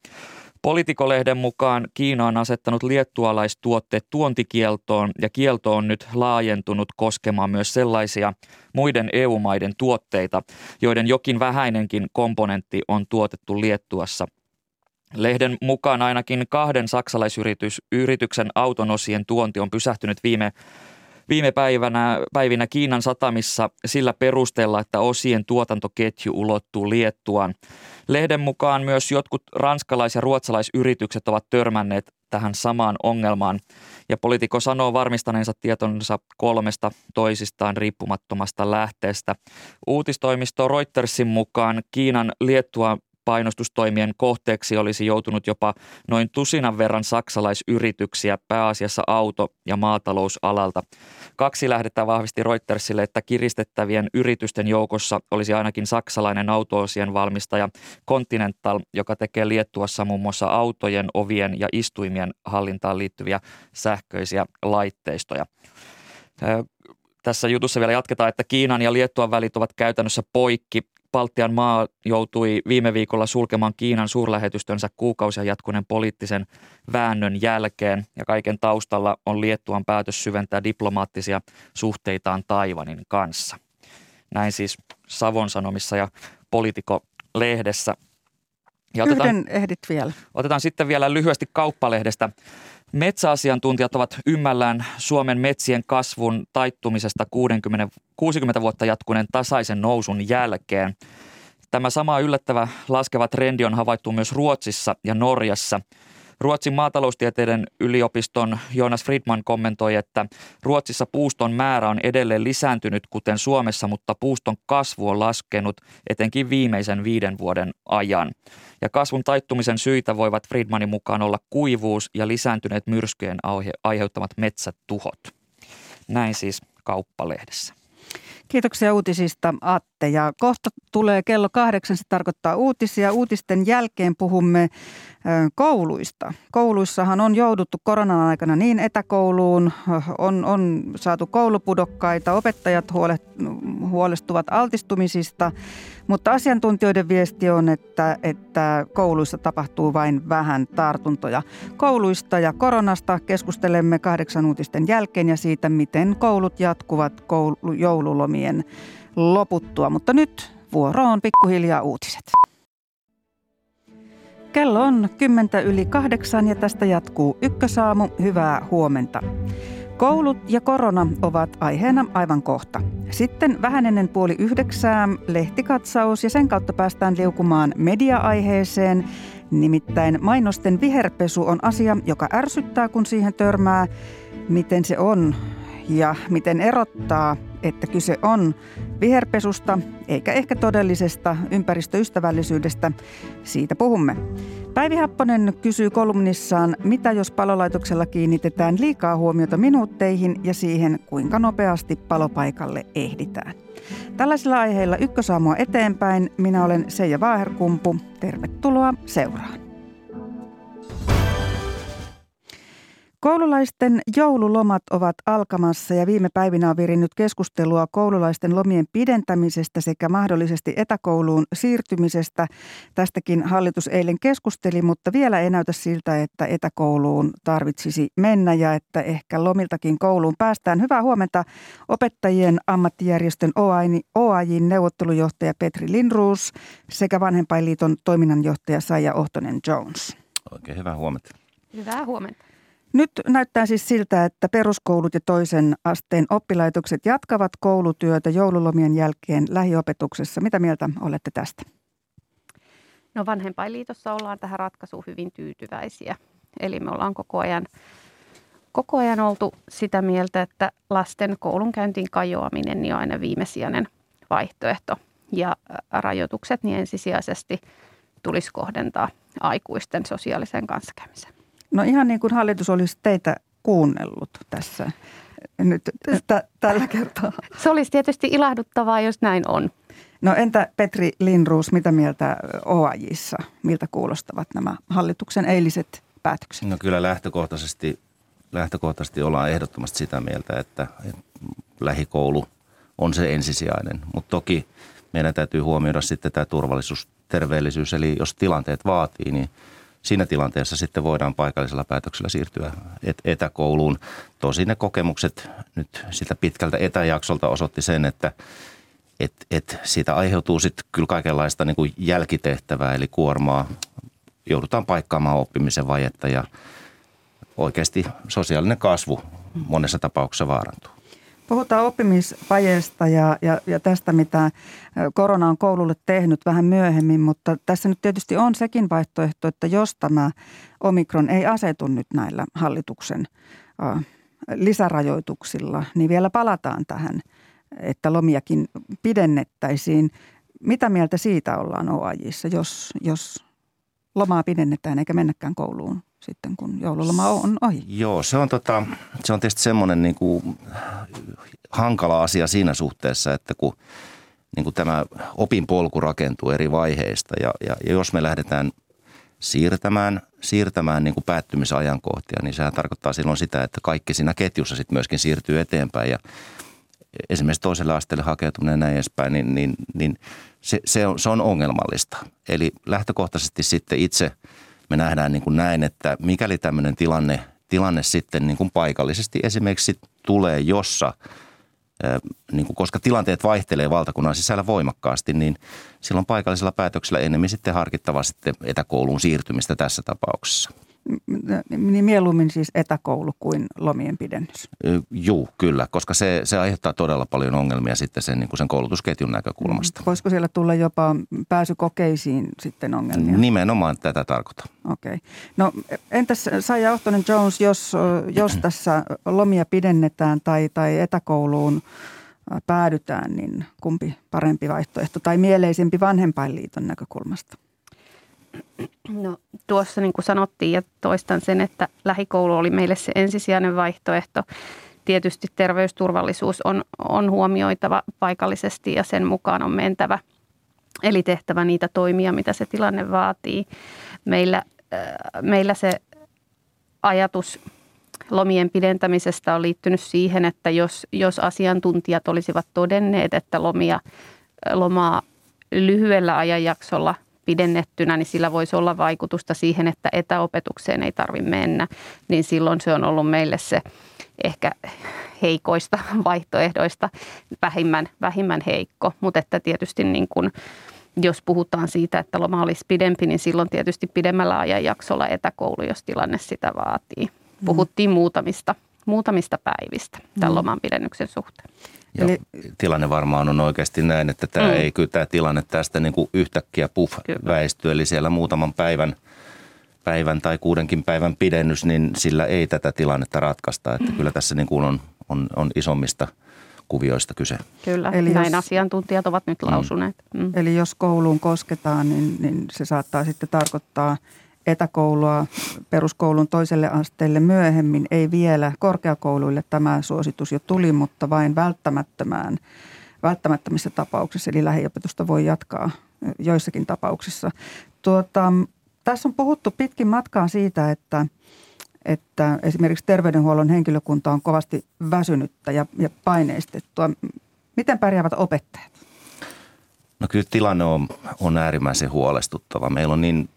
Politikolehden mukaan Kiina on asettanut liettualaistuotteet tuontikieltoon ja kielto on nyt laajentunut koskemaan myös sellaisia muiden EU-maiden tuotteita, joiden jokin vähäinenkin komponentti on tuotettu Liettuassa. Lehden mukaan ainakin kahden saksalaisyrityksen autonosien tuonti on pysähtynyt viime viime päivänä, päivinä Kiinan satamissa sillä perusteella, että osien tuotantoketju ulottuu Liettuaan. Lehden mukaan myös jotkut ranskalais- ja ruotsalaisyritykset ovat törmänneet tähän samaan ongelmaan. Ja poliitikko sanoo varmistaneensa tietonsa kolmesta toisistaan riippumattomasta lähteestä. Uutistoimisto Reutersin mukaan Kiinan Liettua painostustoimien kohteeksi olisi joutunut jopa noin tusinan verran saksalaisyrityksiä pääasiassa auto- ja maatalousalalta. Kaksi lähdettä vahvisti Reutersille, että kiristettävien yritysten joukossa olisi ainakin saksalainen autoosien valmistaja Continental, joka tekee Liettuassa muun muassa autojen, ovien ja istuimien hallintaan liittyviä sähköisiä laitteistoja. Tässä jutussa vielä jatketaan, että Kiinan ja Liettuan välit ovat käytännössä poikki Baltian maa joutui viime viikolla sulkemaan Kiinan suurlähetystönsä kuukausia jatkuneen poliittisen väännön jälkeen ja kaiken taustalla on Liettuan päätös syventää diplomaattisia suhteitaan Taivanin kanssa. Näin siis Savon Sanomissa ja Politiko-lehdessä. Ja otetaan, Yhden ehdit vielä. Otetaan sitten vielä lyhyesti kauppalehdestä. Metsäasiantuntijat ovat ymmällään Suomen metsien kasvun taittumisesta 60, 60 vuotta jatkuneen tasaisen nousun jälkeen. Tämä sama yllättävä laskeva trendi on havaittu myös Ruotsissa ja Norjassa – Ruotsin maataloustieteiden yliopiston Jonas Friedman kommentoi, että Ruotsissa puuston määrä on edelleen lisääntynyt kuten Suomessa, mutta puuston kasvu on laskenut etenkin viimeisen viiden vuoden ajan. Ja kasvun taittumisen syitä voivat Friedmanin mukaan olla kuivuus ja lisääntyneet myrskyjen aiheuttamat metsätuhot. Näin siis kauppalehdessä. Kiitoksia uutisista Atte ja kohta tulee kello kahdeksan, se tarkoittaa uutisia. Uutisten jälkeen puhumme kouluista. Kouluissahan on jouduttu koronan aikana niin etäkouluun, on, on saatu koulupudokkaita, opettajat huole, huolestuvat altistumisista, mutta asiantuntijoiden viesti on, että, että kouluissa tapahtuu vain vähän tartuntoja. Kouluista ja koronasta keskustelemme kahdeksan uutisten jälkeen ja siitä, miten koulut jatkuvat koulu, joululomien loputtua. Mutta nyt vuoroon pikkuhiljaa uutiset. Kello on kymmentä yli kahdeksan ja tästä jatkuu Ykkösaamu. Hyvää huomenta. Koulut ja korona ovat aiheena aivan kohta. Sitten vähän ennen puoli yhdeksää lehtikatsaus ja sen kautta päästään liukumaan media-aiheeseen. Nimittäin mainosten viherpesu on asia, joka ärsyttää, kun siihen törmää. Miten se on ja miten erottaa, että kyse on viherpesusta eikä ehkä todellisesta ympäristöystävällisyydestä. Siitä puhumme. Päivi Happonen kysyy kolumnissaan, mitä jos palolaitoksella kiinnitetään liikaa huomiota minuutteihin ja siihen, kuinka nopeasti palopaikalle ehditään. Tällaisilla aiheilla ykkösaamua eteenpäin. Minä olen Seija Vaaherkumpu. Tervetuloa seuraan. Koululaisten joululomat ovat alkamassa ja viime päivinä on virinnyt keskustelua koululaisten lomien pidentämisestä sekä mahdollisesti etäkouluun siirtymisestä. Tästäkin hallitus eilen keskusteli, mutta vielä ei näytä siltä, että etäkouluun tarvitsisi mennä ja että ehkä lomiltakin kouluun päästään. Hyvää huomenta opettajien ammattijärjestön OAJin neuvottelujohtaja Petri Lindruus sekä Vanhempainliiton toiminnanjohtaja Saija Ohtonen Jones. Oikein hyvää huomenta. Hyvää huomenta. Nyt näyttää siis siltä, että peruskoulut ja toisen asteen oppilaitokset jatkavat koulutyötä joululomien jälkeen lähiopetuksessa. Mitä mieltä olette tästä? No vanhempainliitossa ollaan tähän ratkaisuun hyvin tyytyväisiä. Eli me ollaan koko ajan, koko ajan oltu sitä mieltä, että lasten koulunkäyntiin kajoaminen niin on aina viimesijainen vaihtoehto. Ja rajoitukset niin ensisijaisesti tulisi kohdentaa aikuisten sosiaaliseen kanssakäymiseen. No ihan niin kuin hallitus olisi teitä kuunnellut tässä nyt t- tällä kertaa. Se olisi tietysti ilahduttavaa, jos näin on. No entä Petri Linruus, mitä mieltä OAJissa, miltä kuulostavat nämä hallituksen eiliset päätökset? No kyllä lähtökohtaisesti, lähtökohtaisesti ollaan ehdottomasti sitä mieltä, että, että lähikoulu on se ensisijainen, mutta toki meidän täytyy huomioida sitten tämä turvallisuus, terveellisyys, eli jos tilanteet vaatii, niin – siinä tilanteessa sitten voidaan paikallisella päätöksellä siirtyä etäkouluun. Tosin ne kokemukset nyt sitä pitkältä etäjaksolta osoitti sen, että et, et siitä aiheutuu sitten kyllä kaikenlaista niin kuin jälkitehtävää, eli kuormaa. Joudutaan paikkaamaan oppimisen vajetta ja oikeasti sosiaalinen kasvu monessa tapauksessa vaarantuu. Puhutaan oppimisvajeesta ja, ja, ja tästä, mitä korona on koululle tehnyt vähän myöhemmin, mutta tässä nyt tietysti on sekin vaihtoehto, että jos tämä omikron ei asetu nyt näillä hallituksen äh, lisärajoituksilla, niin vielä palataan tähän, että lomiakin pidennettäisiin. Mitä mieltä siitä ollaan OAJissa, jos, jos lomaa pidennetään eikä mennäkään kouluun sitten, kun joululoma on ohi? Joo, se on, tota, se on tietysti semmoinen niin kuin hankala asia siinä suhteessa, että kun niin kuin tämä opinpolku rakentuu eri vaiheista ja, ja, ja jos me lähdetään siirtämään, siirtämään niin kuin päättymisajankohtia, niin sehän tarkoittaa silloin sitä, että kaikki siinä ketjussa sitten myöskin siirtyy eteenpäin ja esimerkiksi toiselle asteelle hakeutuminen näin edespäin, niin, niin, niin se, se, on, se on ongelmallista. Eli lähtökohtaisesti sitten itse me nähdään niin kuin näin, että mikäli tämmöinen tilanne, tilanne sitten niin kuin paikallisesti esimerkiksi tulee, jossa – niin kuin, koska tilanteet vaihtelee valtakunnan sisällä voimakkaasti, niin silloin paikallisella päätöksellä enemmän sitten harkittava sitten etäkouluun siirtymistä tässä tapauksessa. Niin mieluummin siis etäkoulu kuin lomien pidennys. Joo, kyllä, koska se, se aiheuttaa todella paljon ongelmia sitten sen, niin kuin sen koulutusketjun näkökulmasta. Voisiko siellä tulla jopa pääsykokeisiin sitten ongelmia? Nimenomaan tätä tarkoita. Okei. Okay. No entäs Saija Ohtonen Jones, jos, jos tässä lomia pidennetään tai, tai etäkouluun päädytään, niin kumpi parempi vaihtoehto tai mieleisempi vanhempainliiton näkökulmasta? No tuossa niin kuin sanottiin ja toistan sen, että lähikoulu oli meille se ensisijainen vaihtoehto. Tietysti terveysturvallisuus on, on huomioitava paikallisesti ja sen mukaan on mentävä. Eli tehtävä niitä toimia, mitä se tilanne vaatii. Meillä, äh, meillä se ajatus lomien pidentämisestä on liittynyt siihen, että jos, jos asiantuntijat olisivat todenneet, että lomia, lomaa lyhyellä ajanjaksolla – pidennettynä, niin sillä voisi olla vaikutusta siihen, että etäopetukseen ei tarvitse mennä. Niin silloin se on ollut meille se ehkä heikoista vaihtoehdoista vähimmän, vähimmän heikko. Mutta että tietysti niin kuin, jos puhutaan siitä, että loma olisi pidempi, niin silloin tietysti pidemmällä ajanjaksolla etäkoulu, jos tilanne sitä vaatii. Mm. Puhuttiin muutamista, muutamista päivistä tämän mm. loman pidennyksen suhteen. Ja Eli, tilanne varmaan on oikeasti näin, että tämä mm. ei kyllä tämä tilanne tästä niin kuin yhtäkkiä puff väisty. Eli siellä muutaman päivän, päivän tai kuudenkin päivän pidennys, niin sillä ei tätä tilannetta ratkaista. Että mm. kyllä tässä niin kuin on, on, on isommista kuvioista kyse. Kyllä, Eli näin jos, asiantuntijat ovat nyt mm. lausuneet. Mm. Eli jos kouluun kosketaan, niin, niin se saattaa sitten tarkoittaa – etäkoulua peruskoulun toiselle asteelle myöhemmin. Ei vielä korkeakouluille tämä suositus jo tuli, mutta vain välttämättömään, välttämättömissä tapauksissa. Eli lähiopetusta voi jatkaa joissakin tapauksissa. Tuota, tässä on puhuttu pitkin matkaa siitä, että, että esimerkiksi terveydenhuollon henkilökunta on kovasti väsynyttä ja, ja paineistettua. Miten pärjäävät opettajat? No kyllä tilanne on, on äärimmäisen huolestuttava. Meillä on niin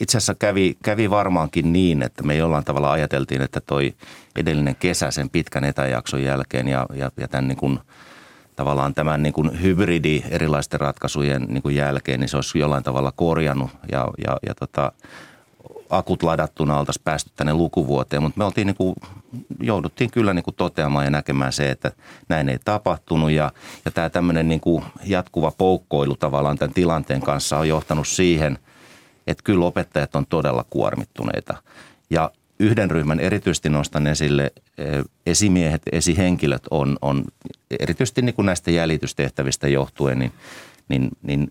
itse asiassa kävi, kävi varmaankin niin, että me jollain tavalla ajateltiin, että toi edellinen kesä sen pitkän etäjakson jälkeen ja, ja, ja tämän niin kuin, tavallaan tämän niin kuin hybridi erilaisten ratkaisujen niin kuin jälkeen, niin se olisi jollain tavalla korjannut ja, ja, ja tota, akut ladattuna oltaisiin päästy tänne lukuvuoteen, mutta me oltiin niin kuin, jouduttiin kyllä niin kuin toteamaan ja näkemään se, että näin ei tapahtunut ja, ja tämä tämmöinen niin kuin jatkuva poukkoilu tavallaan tämän tilanteen kanssa on johtanut siihen – että kyllä opettajat on todella kuormittuneita. Ja yhden ryhmän erityisesti nostan esille eh, esimiehet, esihenkilöt on, on erityisesti niin kuin näistä jäljitystehtävistä johtuen, niin, niin, niin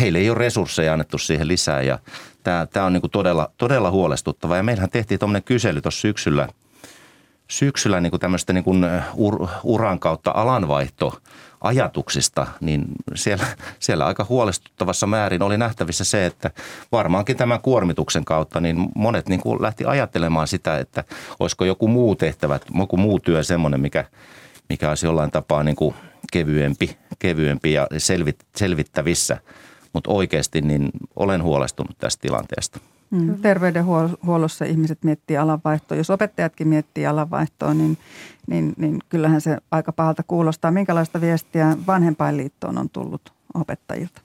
heille ei ole resursseja annettu siihen lisää ja tämä, tämä on niin kuin todella, todella huolestuttava. Ja meillähän tehtiin tuommoinen kysely tuossa syksyllä, syksyllä niin kuin tämmöistä niin kuin ur, uran kautta alanvaihto ajatuksista, niin siellä, siellä aika huolestuttavassa määrin oli nähtävissä se, että varmaankin tämän kuormituksen kautta niin monet niin kuin lähti ajattelemaan sitä, että olisiko joku muu tehtävä, joku muu työ semmoinen, mikä, mikä olisi jollain tapaa niin kuin kevyempi, kevyempi ja selvit, selvittävissä. Mutta oikeasti niin olen huolestunut tästä tilanteesta. Mm. Terveydenhuollossa ihmiset miettii alanvaihtoa. Jos opettajatkin miettii alanvaihtoa, niin, niin, niin kyllähän se aika pahalta kuulostaa. Minkälaista viestiä vanhempainliittoon on tullut opettajilta?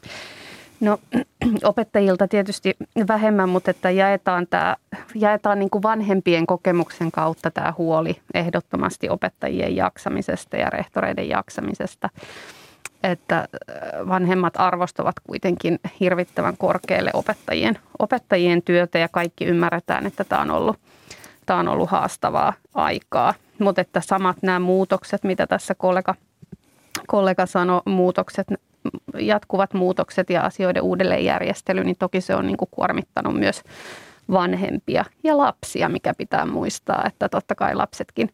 No opettajilta tietysti vähemmän, mutta että jaetaan, tämä, jaetaan niin kuin vanhempien kokemuksen kautta tämä huoli ehdottomasti opettajien jaksamisesta ja rehtoreiden jaksamisesta että äh, vanhemmat arvostavat kuitenkin hirvittävän korkealle opettajien, opettajien työtä ja kaikki ymmärretään, että tämä on ollut, tämä on ollut haastavaa aikaa. Mutta että samat nämä muutokset, mitä tässä kollega, kollega sanoi, muutokset, jatkuvat muutokset ja asioiden uudelleenjärjestely, niin toki se on niin kuin kuormittanut myös vanhempia ja lapsia, mikä pitää muistaa, että totta kai lapsetkin,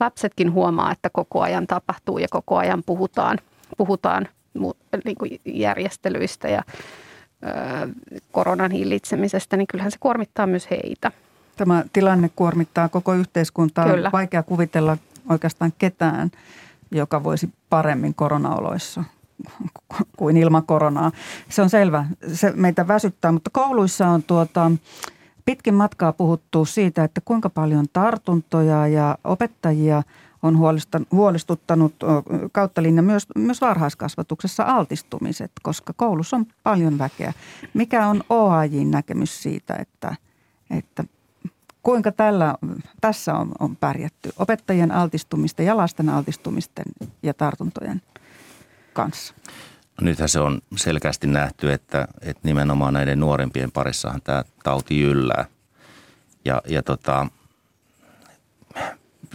lapsetkin huomaa, että koko ajan tapahtuu ja koko ajan puhutaan puhutaan niin kuin järjestelyistä ja koronan hillitsemisestä, niin kyllähän se kuormittaa myös heitä. Tämä tilanne kuormittaa koko yhteiskuntaa. Kyllä. Vaikea kuvitella oikeastaan ketään, joka voisi paremmin koronaoloissa kuin ilman koronaa. Se on selvä. Se meitä väsyttää, mutta kouluissa on tuota, pitkin matkaa puhuttu siitä, että kuinka paljon tartuntoja ja opettajia – on huolestuttanut kautta linja myös, myös varhaiskasvatuksessa altistumiset, koska koulussa on paljon väkeä. Mikä on OAJin näkemys siitä, että, että kuinka tällä, tässä on, on pärjätty opettajien altistumisten ja lasten altistumisten ja tartuntojen kanssa? No nythän se on selkeästi nähty, että, että nimenomaan näiden nuorempien parissahan tämä tauti jyllää. Ja, ja tota,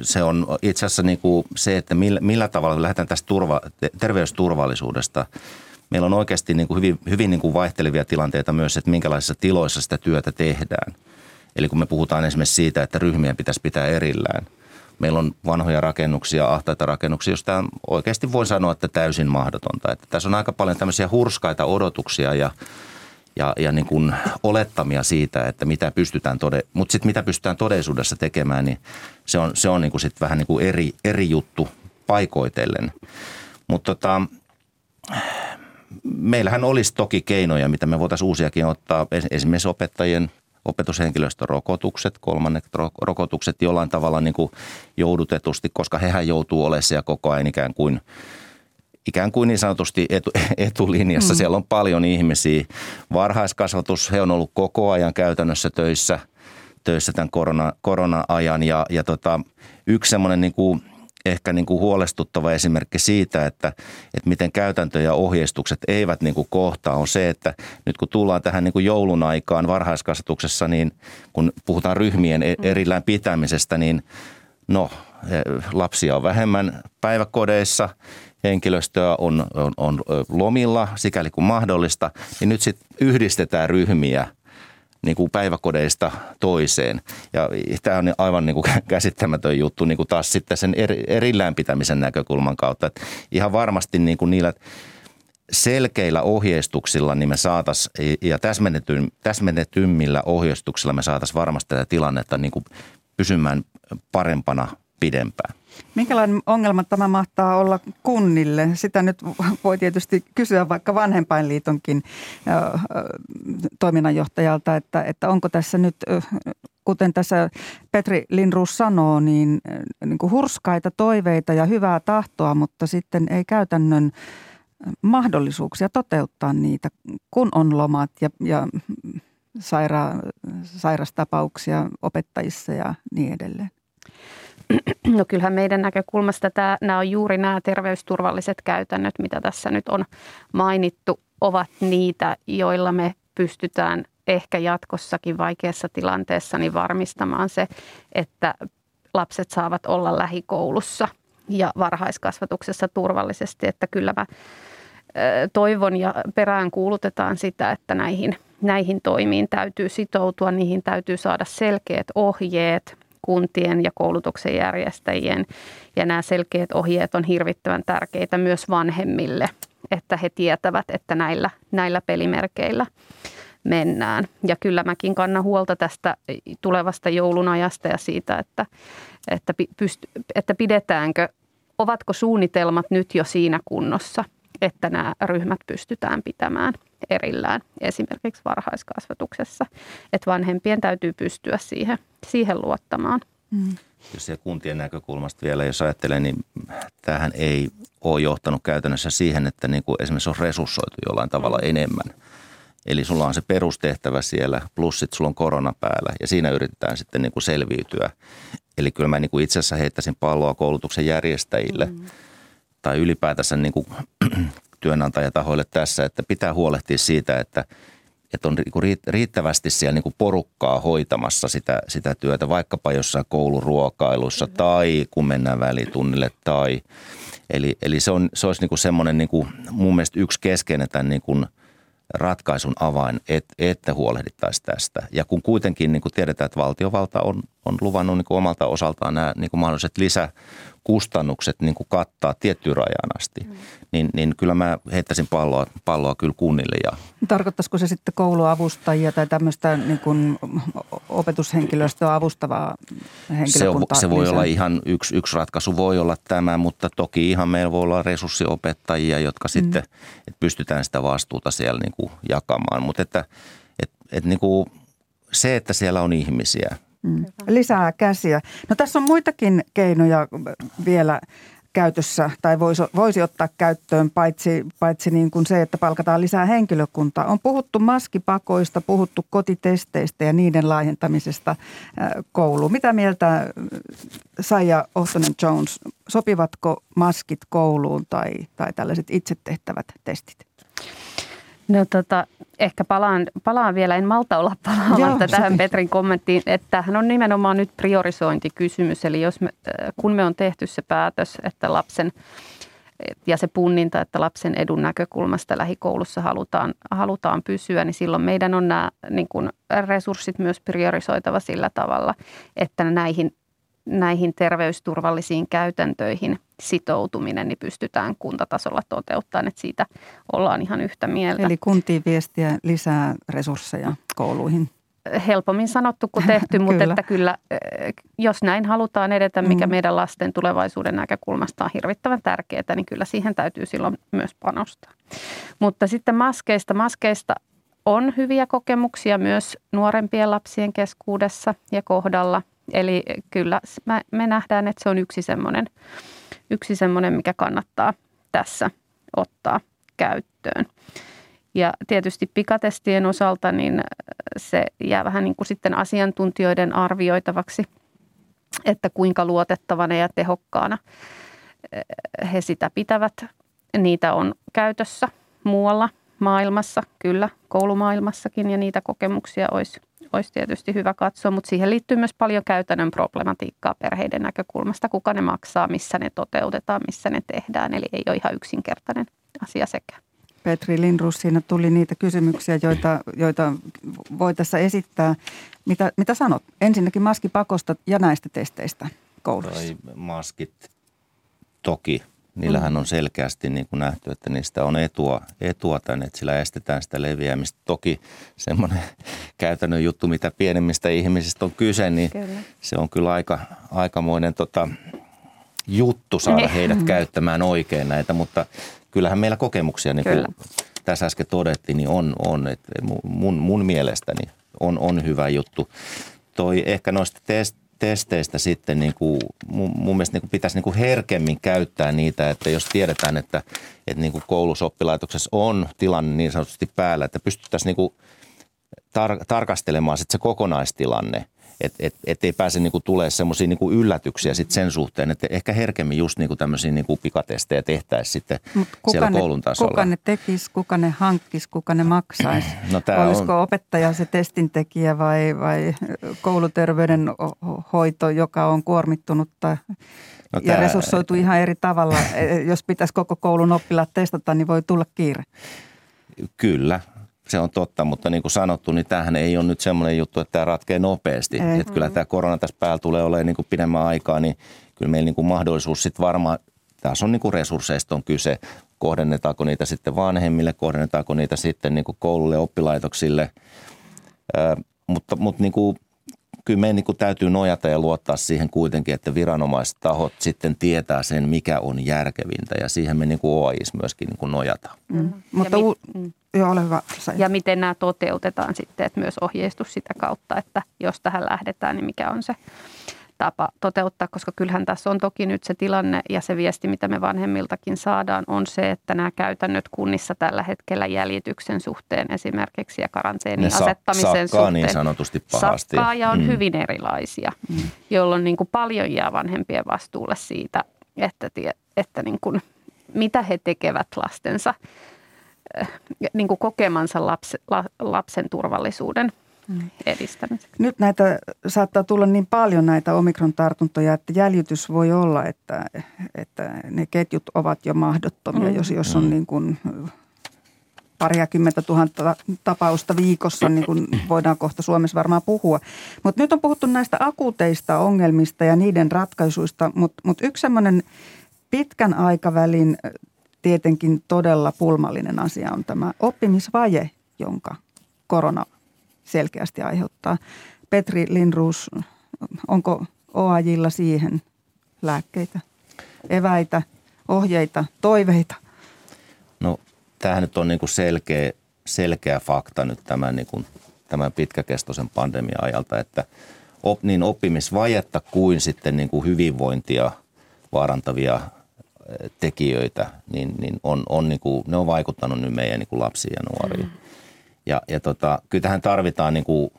se on itse asiassa niin kuin se, että millä, millä tavalla lähdetään tästä turva, terveysturvallisuudesta. Meillä on oikeasti niin kuin hyvin, hyvin niin kuin vaihtelevia tilanteita myös, että minkälaisissa tiloissa sitä työtä tehdään. Eli kun me puhutaan esimerkiksi siitä, että ryhmien pitäisi pitää erillään. Meillä on vanhoja rakennuksia, ahtaita rakennuksia, joista oikeasti voi sanoa, että täysin mahdotonta. Että tässä on aika paljon tämmöisiä hurskaita odotuksia ja ja, ja niin kuin olettamia siitä, että mitä pystytään, tode, mutta sitten mitä pystytään todellisuudessa tekemään, niin se on, se on niin kuin sit vähän niin kuin eri, eri juttu paikoitellen. Mutta tota, meillähän olisi toki keinoja, mitä me voitaisiin uusiakin ottaa. Esimerkiksi opettajien opetushenkilöstön rokotukset, kolmannet rokotukset jollain tavalla niin kuin joudutetusti, koska hehän joutuu olemaan siellä koko ajan ikään kuin ikään kuin niin sanotusti etu, etulinjassa. Mm. Siellä on paljon ihmisiä. Varhaiskasvatus, he on ollut koko ajan käytännössä töissä, töissä tämän korona, korona-ajan. Ja, ja tota, yksi semmoinen niin kuin ehkä niin kuin huolestuttava esimerkki siitä, että, että miten käytäntö ja ohjeistukset eivät niin kuin kohtaa, on se, että nyt kun tullaan tähän niin kuin joulun aikaan varhaiskasvatuksessa, niin kun puhutaan ryhmien e-, mm. erillään pitämisestä, niin no e, lapsia on vähemmän päiväkodeissa, henkilöstöä on, on, on lomilla sikäli kuin mahdollista, niin nyt sitten yhdistetään ryhmiä – niin kuin päiväkodeista toiseen. Ja tämä on aivan niin kuin käsittämätön juttu niin kuin taas sitten sen erillään pitämisen näkökulman kautta. Että ihan varmasti niin kuin niillä selkeillä ohjeistuksilla niin me saataisiin, ja täsmennetymmillä ohjeistuksilla me saataisiin varmasti tätä tilannetta niin kuin pysymään parempana pidempään. Minkälainen ongelma tämä mahtaa olla kunnille? Sitä nyt voi tietysti kysyä vaikka vanhempainliitonkin toiminnanjohtajalta, että, että onko tässä nyt, kuten tässä Petri Linruus sanoo, niin, niin kuin hurskaita toiveita ja hyvää tahtoa, mutta sitten ei käytännön mahdollisuuksia toteuttaa niitä, kun on lomat ja, ja saira, sairastapauksia opettajissa ja niin edelleen. No kyllähän meidän näkökulmasta tämä, nämä on juuri nämä terveysturvalliset käytännöt, mitä tässä nyt on mainittu, ovat niitä, joilla me pystytään ehkä jatkossakin vaikeassa tilanteessa niin varmistamaan se, että lapset saavat olla lähikoulussa ja varhaiskasvatuksessa turvallisesti. Että kyllä mä toivon ja perään kuulutetaan sitä, että näihin, näihin toimiin täytyy sitoutua, niihin täytyy saada selkeät ohjeet, kuntien ja koulutuksen järjestäjien. Ja nämä selkeät ohjeet on hirvittävän tärkeitä myös vanhemmille, että he tietävät, että näillä, näillä pelimerkeillä mennään. Ja kyllä mäkin kannan huolta tästä tulevasta joulunajasta ja siitä, että, että, pyst, että pidetäänkö, ovatko suunnitelmat nyt jo siinä kunnossa, että nämä ryhmät pystytään pitämään erillään esimerkiksi varhaiskasvatuksessa. Että vanhempien täytyy pystyä siihen, siihen luottamaan. Mm. Jos se kuntien näkökulmasta vielä, jos ajattelee, niin tähän ei ole johtanut käytännössä siihen, että niin kuin esimerkiksi on resurssoitu jollain tavalla mm. enemmän. Eli sulla on se perustehtävä siellä, plus sitten sulla on korona päällä ja siinä yritetään sitten niin kuin selviytyä. Eli kyllä mä niin kuin itse asiassa heittäisin palloa koulutuksen järjestäjille mm. Tai ylipäätänsä niin kuin työnantajatahoille tässä, että pitää huolehtia siitä, että, että on niinku riittävästi siellä niin porukkaa hoitamassa sitä, sitä työtä, vaikkapa jossain kouluruokailussa mm-hmm. tai kun mennään välitunnille tai Eli, eli se, on, se olisi niin semmoinen niin mun mielestä yksi keskeinen tämän niin kuin ratkaisun avain, et, että huolehdittaisiin tästä. Ja kun kuitenkin niin kuin tiedetään, että valtiovalta on, on luvannut niin kuin omalta osaltaan nämä niin kuin mahdolliset lisä kustannukset niin kuin kattaa tiettyyn rajaan asti, mm. niin, niin kyllä mä heittäisin palloa, palloa kyllä kunnille. Ja. Tarkoittaisiko se sitten kouluavustajia tai tämmöistä niin kuin opetushenkilöstöä avustavaa henkilökuntaa? Se, se voi lisää? olla ihan yksi, yksi ratkaisu, voi olla tämä, mutta toki ihan meillä voi olla resurssiopettajia, jotka mm. sitten, että pystytään sitä vastuuta siellä niin kuin jakamaan. Mutta että, et, et niin kuin se, että siellä on ihmisiä – Mm. Lisää käsiä. No tässä on muitakin keinoja vielä käytössä tai voisi, voisi ottaa käyttöön, paitsi, paitsi niin kuin se, että palkataan lisää henkilökuntaa. On puhuttu maskipakoista, puhuttu kotitesteistä ja niiden laajentamisesta kouluun. Mitä mieltä Saija Ohtonen Jones, sopivatko maskit kouluun tai, tai tällaiset itse tehtävät testit? No tota, ehkä palaan, palaan vielä, en malta olla palaamatta Joo, tähän Petrin kommenttiin, että tämähän on nimenomaan nyt priorisointikysymys. Eli jos me, äh, kun me on tehty se päätös, että lapsen ja se punninta, että lapsen edun näkökulmasta lähikoulussa halutaan, halutaan pysyä, niin silloin meidän on nämä niin kuin resurssit myös priorisoitava sillä tavalla, että näihin näihin terveysturvallisiin käytäntöihin sitoutuminen niin pystytään kuntatasolla toteuttamaan, että siitä ollaan ihan yhtä mieltä. Eli kuntiin viestiä lisää resursseja kouluihin. helpommin sanottu kuin tehty, mutta kyllä. että kyllä, jos näin halutaan edetä, mikä mm. meidän lasten tulevaisuuden näkökulmasta on hirvittävän tärkeää, niin kyllä siihen täytyy silloin myös panostaa. Mutta sitten maskeista. Maskeista on hyviä kokemuksia myös nuorempien lapsien keskuudessa ja kohdalla. Eli kyllä me nähdään, että se on yksi semmoinen, yksi semmoinen mikä kannattaa tässä ottaa käyttöön. Ja tietysti pikatestien osalta niin se jää vähän niin kuin sitten asiantuntijoiden arvioitavaksi, että kuinka luotettavana ja tehokkaana eh, he sitä pitävät. Niitä on käytössä muualla maailmassa, kyllä koulumaailmassakin ja niitä kokemuksia olisi, olisi tietysti hyvä katsoa, mutta siihen liittyy myös paljon käytännön problematiikkaa perheiden näkökulmasta, kuka ne maksaa, missä ne toteutetaan, missä ne tehdään, eli ei ole ihan yksinkertainen asia sekään. Petri Lindrus, siinä tuli niitä kysymyksiä, joita, joita voi tässä esittää. Mitä, mitä sanot? Ensinnäkin maskipakosta ja näistä testeistä koulussa. Toi maskit toki. Niillähän on selkeästi niin kuin nähty, että niistä on etua, etua tänne, että sillä estetään sitä leviämistä. Toki semmoinen käytännön juttu, mitä pienemmistä ihmisistä on kyse, niin kyllä. se on kyllä aika, aikamoinen tota, juttu saada niin. heidät käyttämään oikein näitä, mutta kyllähän meillä kokemuksia, niin kuin tässä äsken todettiin, niin on, on että mun, mun mielestäni on, on hyvä juttu. Toi ehkä noista test, testeistä sitten niin kuin, mun, mielestä niin kuin pitäisi niin kuin herkemmin käyttää niitä, että jos tiedetään, että, että niin kuin koulusoppilaitoksessa on tilanne niin sanotusti päällä, että pystyttäisiin niin kuin tar- tarkastelemaan sitten se kokonaistilanne – että et, et ei pääse niinku tulee semmoisia niinku yllätyksiä sit sen suhteen, että ehkä herkemmin just niinku tämmöisiä niinku pikatestejä tehtäisiin sitten kuka siellä ne, koulun tasolla. Kuka ne tekisi, kuka ne hankkisi, kuka ne maksaisi? No, Olisiko on... opettaja se testintekijä vai, vai kouluterveydenhoito, joka on kuormittunut tai No ja tämä... resurssoitu ihan eri tavalla. Jos pitäisi koko koulun oppilaat testata, niin voi tulla kiire. Kyllä, se on totta, mutta niin kuin sanottu, niin tämähän ei ole nyt semmoinen juttu, että tämä ratkee nopeasti. Ei. Että kyllä tämä korona tässä päällä tulee olemaan niin kuin pidemmän aikaa, niin kyllä meillä niin kuin mahdollisuus sitten varmaan, tässä on niin kuin resursseista on kyse, kohdennetaanko niitä sitten vanhemmille, kohdennetaanko niitä sitten niin kuin koululle, oppilaitoksille, Ö, mutta, mutta niin kuin kyllä meidän niin kuin täytyy nojata ja luottaa siihen kuitenkin, että viranomaistahot sitten tietää sen, mikä on järkevintä ja siihen me niin kuin OAIS myöskin niin kuin nojataan. Mm. Mm. Mutta mit, mm. joo, ole hyvä. Ja miten nämä toteutetaan sitten, että myös ohjeistus sitä kautta, että jos tähän lähdetään, niin mikä on se tapa toteuttaa, koska kyllähän tässä on toki nyt se tilanne ja se viesti, mitä me vanhemmiltakin saadaan, on se, että nämä käytännöt kunnissa tällä hetkellä jäljityksen suhteen esimerkiksi ja karanteenin ne asettamisen niin suhteen. niin sanotusti pahasti. Sakkaa ja on mm. hyvin erilaisia, mm. jolloin niin kuin paljon jää vanhempien vastuulle siitä, että, että niin kuin, mitä he tekevät lastensa eh, niin kuin kokemansa lapsen, lapsen turvallisuuden. Edistämiseksi. Nyt näitä saattaa tulla niin paljon näitä omikron-tartuntoja, että jäljitys voi olla, että, että ne ketjut ovat jo mahdottomia, mm. jos, jos on mm. niin kuin pariakymmentä tuhatta tapausta viikossa, niin kuin voidaan kohta Suomessa varmaan puhua. Mutta nyt on puhuttu näistä akuuteista ongelmista ja niiden ratkaisuista, mutta mut yksi semmoinen pitkän aikavälin tietenkin todella pulmallinen asia on tämä oppimisvaje, jonka korona selkeästi aiheuttaa. Petri Lindruus, onko OAJilla siihen lääkkeitä, eväitä, ohjeita, toiveita? No tämähän nyt on niin kuin selkeä, selkeä fakta nyt tämän, niin kuin, tämän pitkäkestoisen pandemian ajalta, että op, niin oppimisvajetta kuin sitten niin kuin hyvinvointia vaarantavia tekijöitä, niin, niin on, on niin kuin, ne on vaikuttanut nyt meidän niin kuin lapsiin ja nuoriin. Mm. Ja, ja tota, kyllä tähän tarvitaan niin kuin,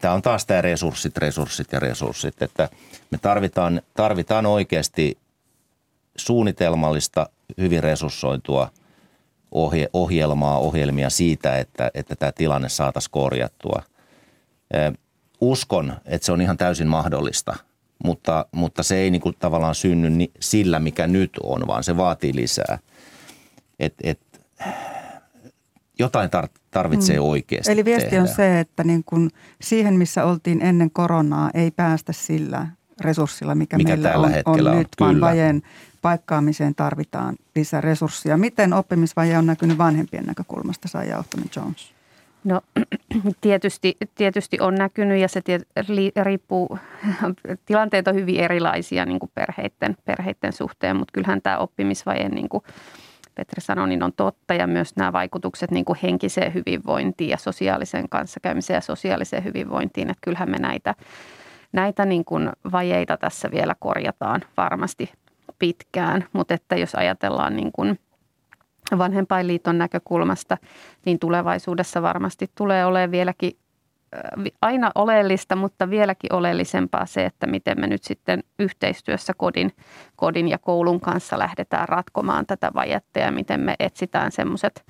tämä on taas tämä resurssit, resurssit ja resurssit, että me tarvitaan, tarvitaan oikeasti suunnitelmallista, hyvin resurssoitua ohje, ohjelmaa, ohjelmia siitä, että, että tämä tilanne saataisiin korjattua. Uskon, että se on ihan täysin mahdollista, mutta, mutta se ei niin kuin tavallaan synny sillä, mikä nyt on, vaan se vaatii lisää. Et, et, jotain tar- tarvitsee mm. oikeasti Eli viesti tehdä. on se, että niin kun siihen, missä oltiin ennen koronaa, ei päästä sillä resurssilla, mikä, mikä meillä on, on, on nyt, Kyllä. vaan vajeen paikkaamiseen tarvitaan lisää resursseja. Miten oppimisvaje on näkynyt vanhempien näkökulmasta, Saija Ohtonen Jones? No tietysti, tietysti on näkynyt ja se riippuu, tilanteet on hyvin erilaisia niin kuin perheiden, perheiden suhteen, mutta kyllähän tämä oppimisvaje, niin kuin Petri sanoi, niin on totta. Ja myös nämä vaikutukset niin kuin henkiseen hyvinvointiin ja sosiaalisen kanssakäymiseen ja sosiaaliseen hyvinvointiin, että kyllähän me näitä, näitä niin kuin vajeita tässä vielä korjataan varmasti pitkään, mutta että jos ajatellaan niin kuin vanhempainliiton näkökulmasta, niin tulevaisuudessa varmasti tulee olemaan vieläkin aina oleellista, mutta vieläkin oleellisempaa se, että miten me nyt sitten yhteistyössä kodin, kodin ja koulun kanssa lähdetään ratkomaan tätä vajetta ja miten me etsitään semmoiset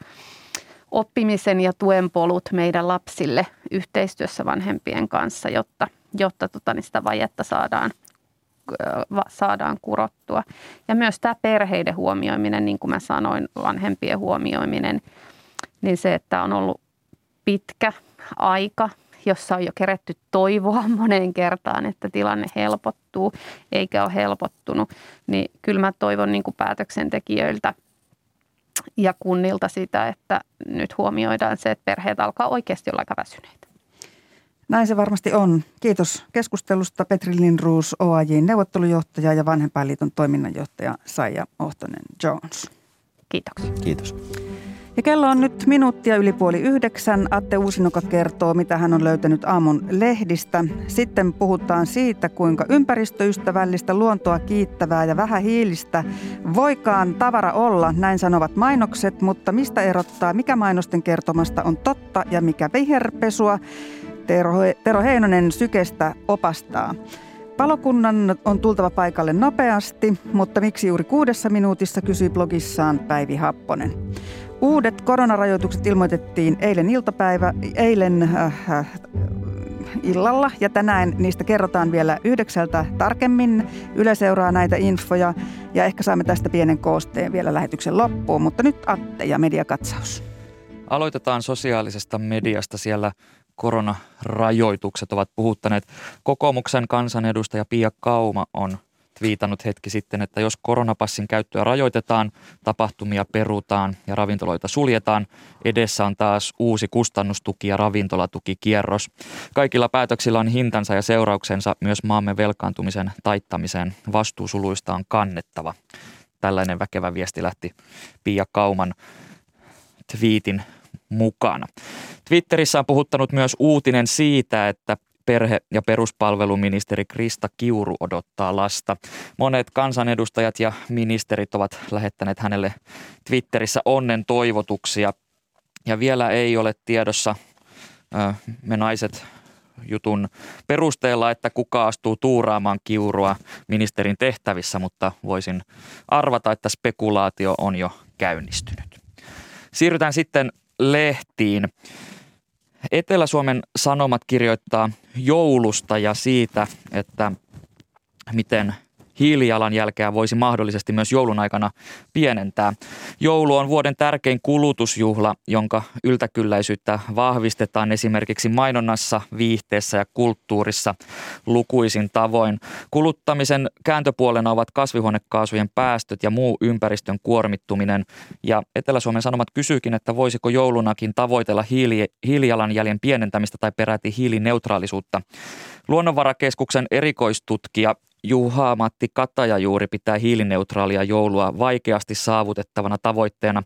oppimisen ja tuen polut meidän lapsille yhteistyössä vanhempien kanssa, jotta, jotta tota, niin sitä vajetta saadaan, saadaan kurottua. Ja myös tämä perheiden huomioiminen, niin kuin mä sanoin, vanhempien huomioiminen, niin se, että on ollut pitkä aika jossa on jo keretty toivoa moneen kertaan, että tilanne helpottuu, eikä ole helpottunut, niin kyllä mä toivon niin kuin päätöksentekijöiltä ja kunnilta sitä, että nyt huomioidaan se, että perheet alkaa oikeasti olla aika väsyneitä. Näin se varmasti on. Kiitos keskustelusta Petri Lindruus, OAJin neuvottelujohtaja ja Vanhempainliiton toiminnanjohtaja Saija Ohtonen Jones. Kiitoksia. Kiitos. Ja kello on nyt minuuttia yli puoli yhdeksän. Atte Uusinoka kertoo, mitä hän on löytänyt aamun lehdistä. Sitten puhutaan siitä, kuinka ympäristöystävällistä, luontoa kiittävää ja vähähiilistä voikaan tavara olla, näin sanovat mainokset, mutta mistä erottaa, mikä mainosten kertomasta on totta ja mikä viherpesua? Tero, Tero Heinonen Sykestä opastaa. Palokunnan on tultava paikalle nopeasti, mutta miksi juuri kuudessa minuutissa, kysyi blogissaan Päivi Happonen. Uudet koronarajoitukset ilmoitettiin eilen iltapäivä, eilen äh, äh, illalla ja tänään niistä kerrotaan vielä yhdeksältä tarkemmin. Yle seuraa näitä infoja ja ehkä saamme tästä pienen koosteen vielä lähetyksen loppuun, mutta nyt Atte ja mediakatsaus. Aloitetaan sosiaalisesta mediasta. Siellä koronarajoitukset ovat puhuttaneet. Kokoomuksen kansanedustaja Pia Kauma on viitannut hetki sitten, että jos koronapassin käyttöä rajoitetaan, tapahtumia perutaan ja ravintoloita suljetaan, edessä on taas uusi kustannustuki ja ravintolatukikierros. Kaikilla päätöksillä on hintansa ja seurauksensa myös maamme velkaantumisen taittamiseen. Vastuusuluista on kannettava. Tällainen väkevä viesti lähti Pia Kauman twiitin mukana. Twitterissä on puhuttanut myös uutinen siitä, että perhe- ja peruspalveluministeri Krista Kiuru odottaa lasta. Monet kansanedustajat ja ministerit ovat lähettäneet hänelle Twitterissä onnen toivotuksia. Ja vielä ei ole tiedossa me naiset jutun perusteella, että kuka astuu tuuraamaan kiurua ministerin tehtävissä, mutta voisin arvata, että spekulaatio on jo käynnistynyt. Siirrytään sitten lehtiin. Etelä-Suomen Sanomat kirjoittaa joulusta ja siitä, että miten hiilijalanjälkeä voisi mahdollisesti myös joulun aikana pienentää. Joulu on vuoden tärkein kulutusjuhla, jonka yltäkylläisyyttä vahvistetaan esimerkiksi mainonnassa, viihteessä ja kulttuurissa lukuisin tavoin. Kuluttamisen kääntöpuolena ovat kasvihuonekaasujen päästöt ja muu ympäristön kuormittuminen. Ja Etelä-Suomen Sanomat kysyykin, että voisiko joulunakin tavoitella hiili, hiilijalanjäljen pienentämistä tai peräti hiilineutraalisuutta. Luonnonvarakeskuksen erikoistutkija Juha-Matti Kataja juuri pitää hiilineutraalia joulua vaikeasti saavutettavana tavoitteena,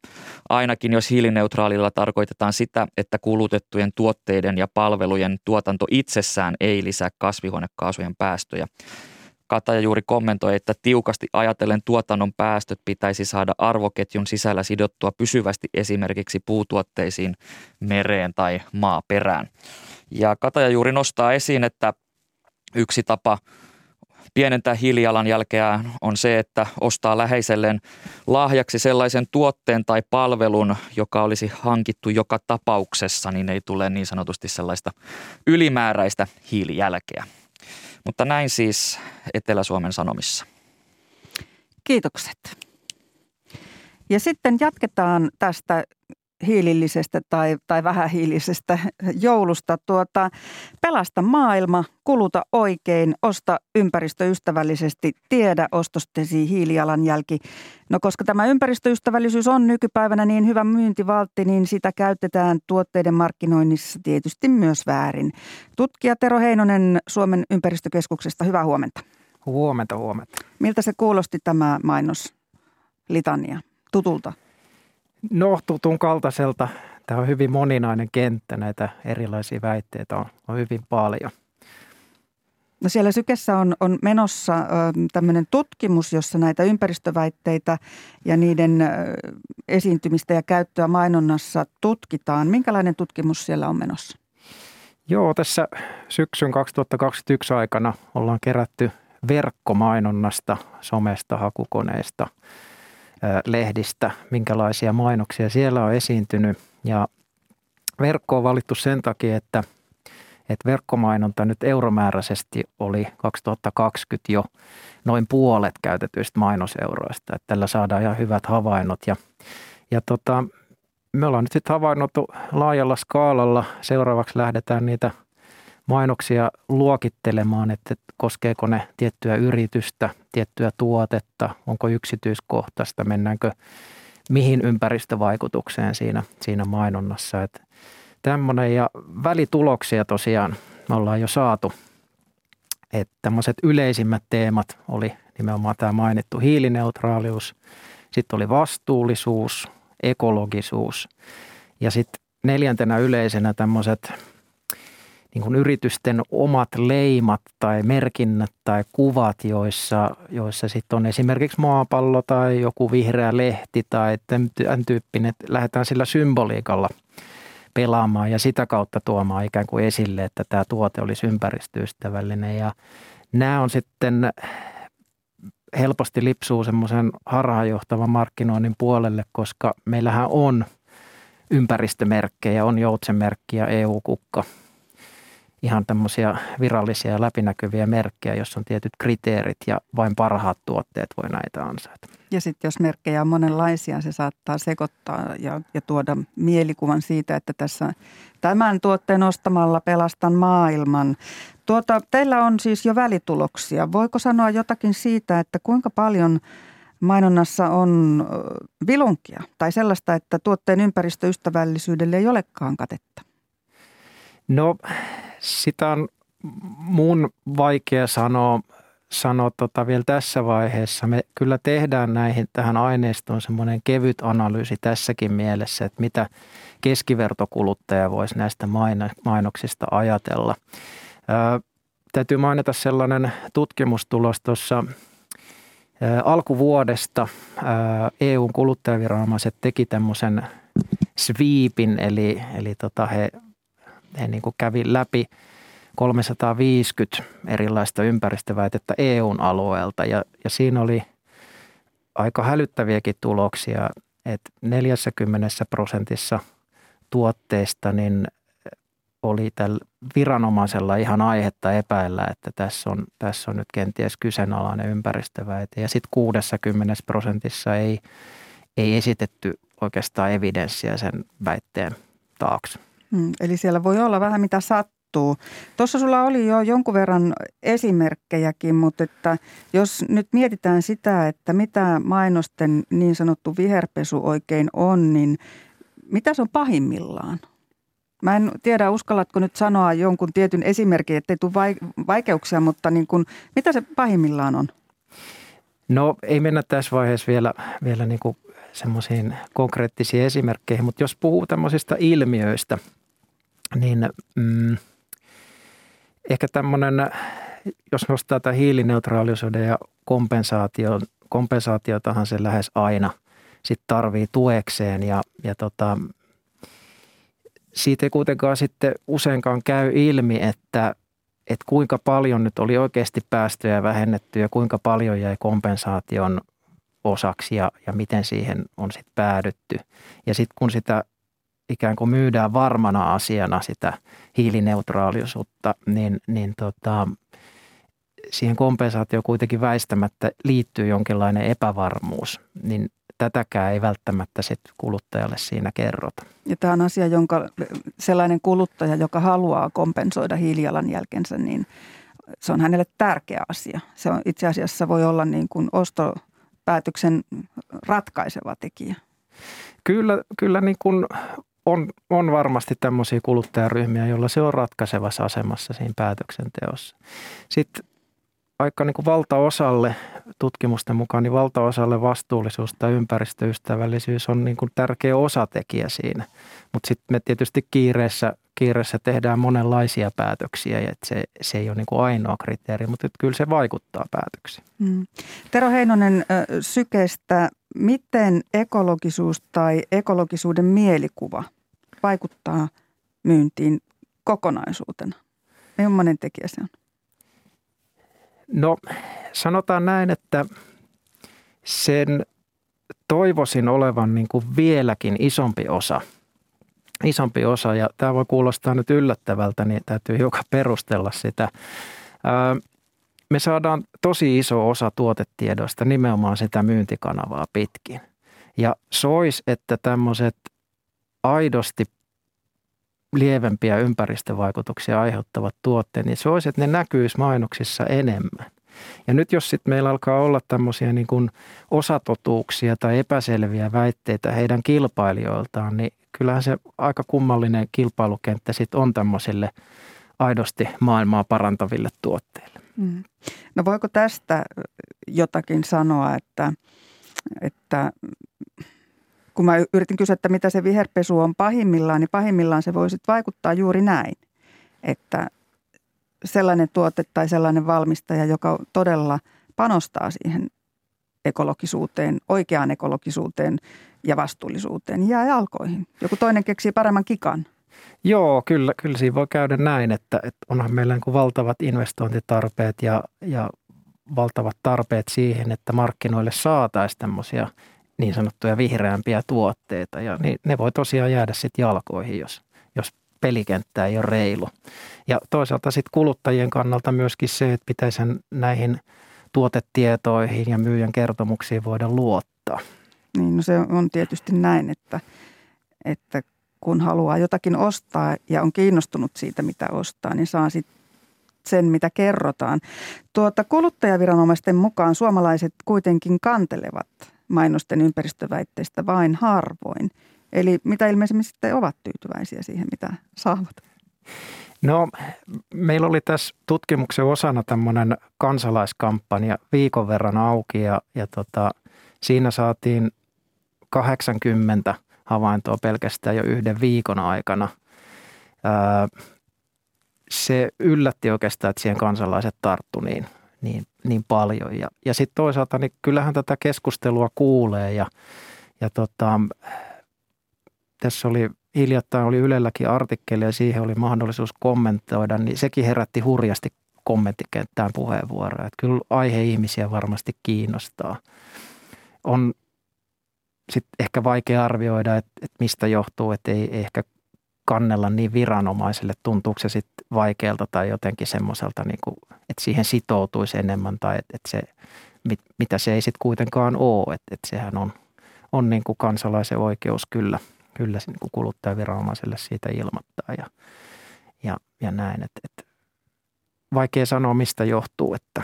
ainakin jos hiilineutraalilla tarkoitetaan sitä, että kulutettujen tuotteiden ja palvelujen tuotanto itsessään ei lisää kasvihuonekaasujen päästöjä. Kataja juuri kommentoi, että tiukasti ajatellen tuotannon päästöt pitäisi saada arvoketjun sisällä sidottua pysyvästi esimerkiksi puutuotteisiin, mereen tai maaperään. Ja Kataja juuri nostaa esiin, että yksi tapa – pienentää hiilijalanjälkeä on se, että ostaa läheiselleen lahjaksi sellaisen tuotteen tai palvelun, joka olisi hankittu joka tapauksessa, niin ei tule niin sanotusti sellaista ylimääräistä hiilijälkeä. Mutta näin siis Etelä-Suomen Sanomissa. Kiitokset. Ja sitten jatketaan tästä hiilillisestä tai, tai vähähiilisestä joulusta. Tuota, pelasta maailma, kuluta oikein, osta ympäristöystävällisesti, tiedä ostostesi hiilijalanjälki. No koska tämä ympäristöystävällisyys on nykypäivänä niin hyvä myyntivaltti, niin sitä käytetään tuotteiden markkinoinnissa tietysti myös väärin. Tutkija Tero Heinonen Suomen ympäristökeskuksesta, hyvää huomenta. Huomenta, huomenta. Miltä se kuulosti tämä mainos, litania, tutulta? No, tutun kaltaiselta. Tämä on hyvin moninainen kenttä, näitä erilaisia väitteitä on, on hyvin paljon. No siellä Sykessä on, on menossa ö, tämmöinen tutkimus, jossa näitä ympäristöväitteitä ja niiden ö, esiintymistä ja käyttöä mainonnassa tutkitaan. Minkälainen tutkimus siellä on menossa? Joo, tässä syksyn 2021 aikana ollaan kerätty verkkomainonnasta, somesta, hakukoneista, lehdistä, minkälaisia mainoksia siellä on esiintynyt. Ja verkko on valittu sen takia, että, että verkkomainonta nyt euromääräisesti oli 2020 jo noin puolet käytetyistä mainoseuroista. Että tällä saadaan ihan hyvät havainnot. Ja, ja tota, me ollaan nyt sitten havainnut laajalla skaalalla. Seuraavaksi lähdetään niitä – mainoksia luokittelemaan, että koskeeko ne tiettyä yritystä, tiettyä tuotetta, onko yksityiskohtaista, mennäänkö mihin ympäristövaikutukseen siinä, siinä mainonnassa. Että tämmöinen ja välituloksia tosiaan me ollaan jo saatu. Että tämmöiset yleisimmät teemat oli nimenomaan tämä mainittu hiilineutraalius, sitten oli vastuullisuus, ekologisuus ja sitten neljäntenä yleisenä tämmöiset niin kuin yritysten omat leimat tai merkinnät tai kuvat, joissa, joissa sitten on esimerkiksi maapallo tai joku vihreä lehti tai tämän tyyppinen, että lähdetään sillä symboliikalla pelaamaan ja sitä kautta tuomaan ikään kuin esille, että tämä tuote olisi ympäristöystävällinen. Ja nämä on sitten helposti lipsuu semmoisen harhaanjohtavan markkinoinnin puolelle, koska meillähän on ympäristömerkkejä, on joutsenmerkki ja EU-kukka – ihan tämmöisiä virallisia ja läpinäkyviä merkkejä, jossa on tietyt kriteerit ja vain parhaat tuotteet voi näitä ansaita. Ja sitten jos merkkejä on monenlaisia, se saattaa sekoittaa ja, ja tuoda mielikuvan siitä, että tässä tämän tuotteen ostamalla pelastan maailman. Tuota, teillä on siis jo välituloksia. Voiko sanoa jotakin siitä, että kuinka paljon mainonnassa on vilunkia tai sellaista, että tuotteen ympäristöystävällisyydelle ei olekaan katetta? No sitä on mun vaikea sanoa, sanoa tota vielä tässä vaiheessa. Me kyllä tehdään näihin tähän aineistoon semmoinen kevyt analyysi tässäkin mielessä, että mitä keskivertokuluttaja voisi näistä mainoksista ajatella. Ää, täytyy mainita sellainen tutkimustulos tuossa alkuvuodesta EUn kuluttajaviranomaiset teki tämmöisen sweepin, eli, eli tota he he niin kuin kävi läpi 350 erilaista ympäristöväitettä EUn alueelta ja, ja siinä oli aika hälyttäviäkin tuloksia, että 40 prosentissa tuotteista niin oli tällä viranomaisella ihan aihetta epäillä, että tässä on, tässä on nyt kenties kyseenalainen ympäristöväite. Ja sitten 60 prosentissa ei, ei esitetty oikeastaan evidenssiä sen väitteen taakse. Mm, eli siellä voi olla vähän mitä sattuu. Tuossa sulla oli jo jonkun verran esimerkkejäkin, mutta että jos nyt mietitään sitä, että mitä mainosten niin sanottu viherpesu oikein on, niin mitä se on pahimmillaan? Mä en tiedä, uskallatko nyt sanoa jonkun tietyn esimerkin, ettei tule vaikeuksia, mutta niin kuin, mitä se pahimmillaan on? No ei mennä tässä vaiheessa vielä, vielä niin semmoisiin konkreettisiin esimerkkeihin, mutta jos puhuu tämmöisistä ilmiöistä – niin mm, ehkä tämmöinen, jos nostaa tätä hiilineutraalisuuden ja kompensaation, kompensaatiotahan se lähes aina sitten tarvii tuekseen ja, ja tota, siitä ei kuitenkaan sitten useinkaan käy ilmi, että, että kuinka paljon nyt oli oikeasti päästöjä vähennetty ja kuinka paljon jäi kompensaation osaksi ja, ja miten siihen on sitten päädytty. Ja sitten kun sitä ikään kuin myydään varmana asiana sitä hiilineutraalisuutta, niin, niin tota, siihen kompensaatio kuitenkin väistämättä liittyy jonkinlainen epävarmuus. Niin tätäkään ei välttämättä sit kuluttajalle siinä kerrota. Ja tämä on asia, jonka sellainen kuluttaja, joka haluaa kompensoida hiilijalanjälkensä, niin se on hänelle tärkeä asia. Se on itse asiassa voi olla niin kuin ostopäätöksen ratkaiseva tekijä. Kyllä, kyllä niin kuin on, on varmasti tämmöisiä kuluttajaryhmiä, joilla se on ratkaisevassa asemassa siinä päätöksenteossa. Sitten vaikka niin kuin valtaosalle tutkimusten mukaan, niin valtaosalle vastuullisuus tai ympäristöystävällisyys on niin kuin tärkeä osatekijä siinä. Mutta sitten me tietysti kiireessä, kiireessä tehdään monenlaisia päätöksiä ja se, se ei ole niin kuin ainoa kriteeri, mutta kyllä se vaikuttaa päätöksiin. Mm. Tero Heinonen Sykestä, miten ekologisuus tai ekologisuuden mielikuva vaikuttaa myyntiin kokonaisuutena? Millainen tekijä se on? No sanotaan näin, että sen toivoisin olevan niin kuin vieläkin isompi osa. Isompi osa ja tämä voi kuulostaa nyt yllättävältä, niin täytyy hiukan perustella sitä. Me saadaan tosi iso osa tuotetiedoista nimenomaan sitä myyntikanavaa pitkin. Ja sois, että tämmöiset aidosti lievempiä ympäristövaikutuksia aiheuttavat tuotteet, niin se olisi, että ne näkyisi mainoksissa enemmän. Ja nyt jos sitten meillä alkaa olla tämmöisiä niin kuin osatotuuksia tai epäselviä väitteitä heidän kilpailijoiltaan, niin kyllähän se aika kummallinen kilpailukenttä sitten on tämmöisille aidosti maailmaa parantaville tuotteille. Mm. No voiko tästä jotakin sanoa, että, että kun mä yritin kysyä, että mitä se viherpesu on pahimmillaan, niin pahimmillaan se voi sitten vaikuttaa juuri näin, että sellainen tuote tai sellainen valmistaja, joka todella panostaa siihen ekologisuuteen, oikeaan ekologisuuteen ja vastuullisuuteen, jää jalkoihin. Joku toinen keksii paremman kikan. Joo, kyllä, kyllä siinä voi käydä näin, että, että onhan meillä niin valtavat investointitarpeet ja, ja valtavat tarpeet siihen, että markkinoille saataisiin tämmöisiä niin sanottuja vihreämpiä tuotteita ja niin ne voi tosiaan jäädä sitten jalkoihin, jos, jos pelikenttä ei ole reilu. Ja toisaalta sitten kuluttajien kannalta myöskin se, että pitäisi näihin tuotetietoihin ja myyjän kertomuksiin voida luottaa. Niin, no se on tietysti näin, että, että kun haluaa jotakin ostaa ja on kiinnostunut siitä, mitä ostaa, niin saa sitten sen, mitä kerrotaan. Tuota, kuluttajaviranomaisten mukaan suomalaiset kuitenkin kantelevat mainosten ympäristöväitteistä vain harvoin. Eli mitä ilmeisemmin sitten ovat tyytyväisiä siihen, mitä saavat? No, meillä oli tässä tutkimuksen osana tämmöinen kansalaiskampanja viikon verran auki ja, ja tota, siinä saatiin 80 havaintoa pelkästään jo yhden viikon aikana. Ää, se yllätti oikeastaan, että siihen kansalaiset tarttu niin, niin, niin paljon. Ja, ja sitten toisaalta niin kyllähän tätä keskustelua kuulee ja, ja tota, tässä oli hiljattain oli Ylelläkin artikkeli ja siihen oli mahdollisuus kommentoida, niin sekin herätti hurjasti kommenttikenttään puheenvuoroja. Että kyllä aihe ihmisiä varmasti kiinnostaa. On sitten ehkä vaikea arvioida, että, että mistä johtuu, että ei ehkä kannella niin viranomaiselle. Tuntuuko se sitten vaikealta tai jotenkin semmoiselta, niin kuin, että siihen sitoutuisi enemmän tai että, että se, mit, mitä se ei sitten kuitenkaan ole. Että, että sehän on, on niin kuin kansalaisen oikeus kyllä, kyllä niin kuin kuluttajaviranomaiselle siitä ilmoittaa ja, ja, ja näin. Että, että vaikea sanoa, mistä johtuu, että,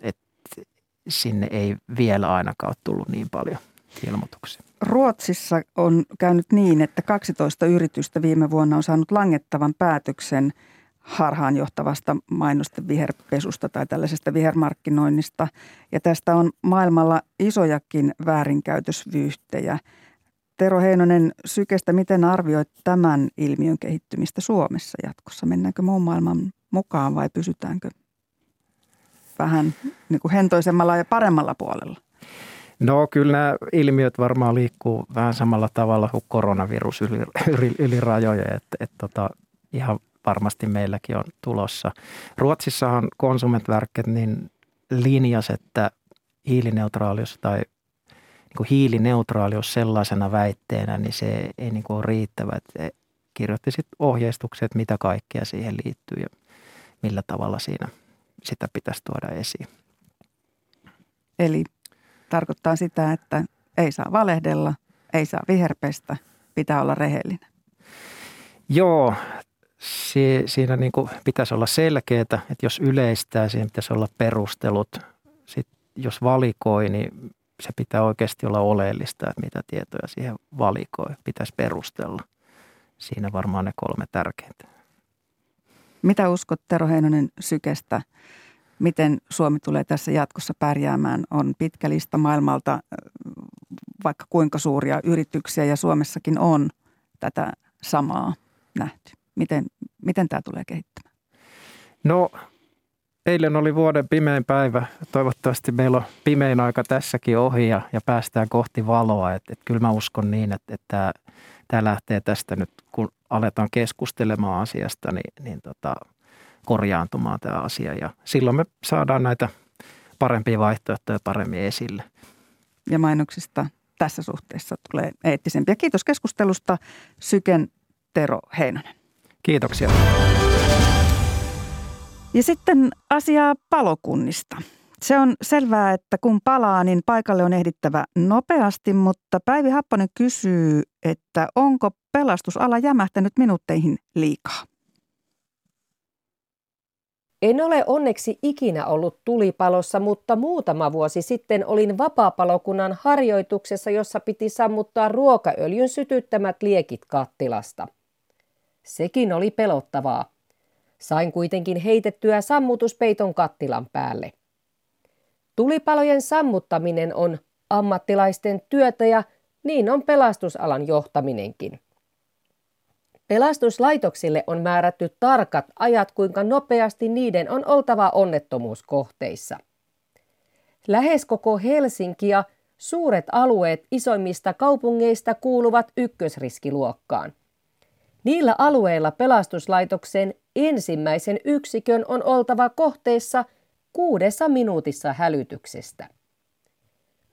että sinne ei vielä ainakaan tullut niin paljon ilmoituksia. Ruotsissa on käynyt niin, että 12 yritystä viime vuonna on saanut langettavan päätöksen harhaanjohtavasta mainosten viherpesusta tai tällaisesta vihermarkkinoinnista. Ja tästä on maailmalla isojakin väärinkäytösvyyhtejä. Tero Heinonen Sykestä, miten arvioit tämän ilmiön kehittymistä Suomessa jatkossa? Mennäänkö muun maailman mukaan vai pysytäänkö vähän niin kuin hentoisemmalla ja paremmalla puolella? No kyllä nämä ilmiöt varmaan liikkuu vähän samalla tavalla kuin koronavirus yli, yli, yli rajoja, että et tota, ihan varmasti meilläkin on tulossa. Ruotsissahan Konsumentverket niin linjas, että hiilineutraalius tai niin kuin hiilineutraalius sellaisena väitteenä, niin se ei niin kuin ole riittävä. Että kirjoitti sitten ohjeistukset, mitä kaikkea siihen liittyy ja millä tavalla siinä sitä pitäisi tuoda esiin. Eli tarkoittaa sitä, että ei saa valehdella, ei saa viherpestä, pitää olla rehellinen. Joo, si- siinä niin kuin pitäisi olla selkeää, että jos yleistää, siihen pitäisi olla perustelut. Sitten jos valikoi, niin se pitää oikeasti olla oleellista, että mitä tietoja siihen valikoi. Pitäisi perustella. Siinä varmaan ne kolme tärkeintä. Mitä uskot Tero Heinonen Sykestä? Miten Suomi tulee tässä jatkossa pärjäämään? On pitkä lista maailmalta, vaikka kuinka suuria yrityksiä ja Suomessakin on tätä samaa nähty. Miten, miten tämä tulee kehittämään? No eilen oli vuoden pimein päivä. Toivottavasti meillä on pimein aika tässäkin ohi ja, ja päästään kohti valoa. Et, et kyllä mä uskon niin, että, että tämä lähtee tästä nyt, kun aletaan keskustelemaan asiasta, niin, niin tota, korjaantumaan tämä asia. Ja silloin me saadaan näitä parempia vaihtoehtoja paremmin esille. Ja mainoksista tässä suhteessa tulee eettisempiä. Kiitos keskustelusta Syken Tero Heinonen. Kiitoksia. Ja sitten asiaa palokunnista. Se on selvää, että kun palaa, niin paikalle on ehdittävä nopeasti, mutta Päivi Happonen kysyy, että onko pelastusala jämähtänyt minuutteihin liikaa? En ole onneksi ikinä ollut tulipalossa, mutta muutama vuosi sitten olin vapaapalokunnan harjoituksessa, jossa piti sammuttaa ruokaöljyn sytyttämät liekit kattilasta. Sekin oli pelottavaa. Sain kuitenkin heitettyä sammutuspeiton kattilan päälle. Tulipalojen sammuttaminen on ammattilaisten työtä ja niin on pelastusalan johtaminenkin. Pelastuslaitoksille on määrätty tarkat ajat, kuinka nopeasti niiden on oltava onnettomuuskohteissa. Lähes koko Helsinki ja suuret alueet isoimmista kaupungeista kuuluvat ykkösriskiluokkaan. Niillä alueilla pelastuslaitoksen ensimmäisen yksikön on oltava kohteessa kuudessa minuutissa hälytyksestä.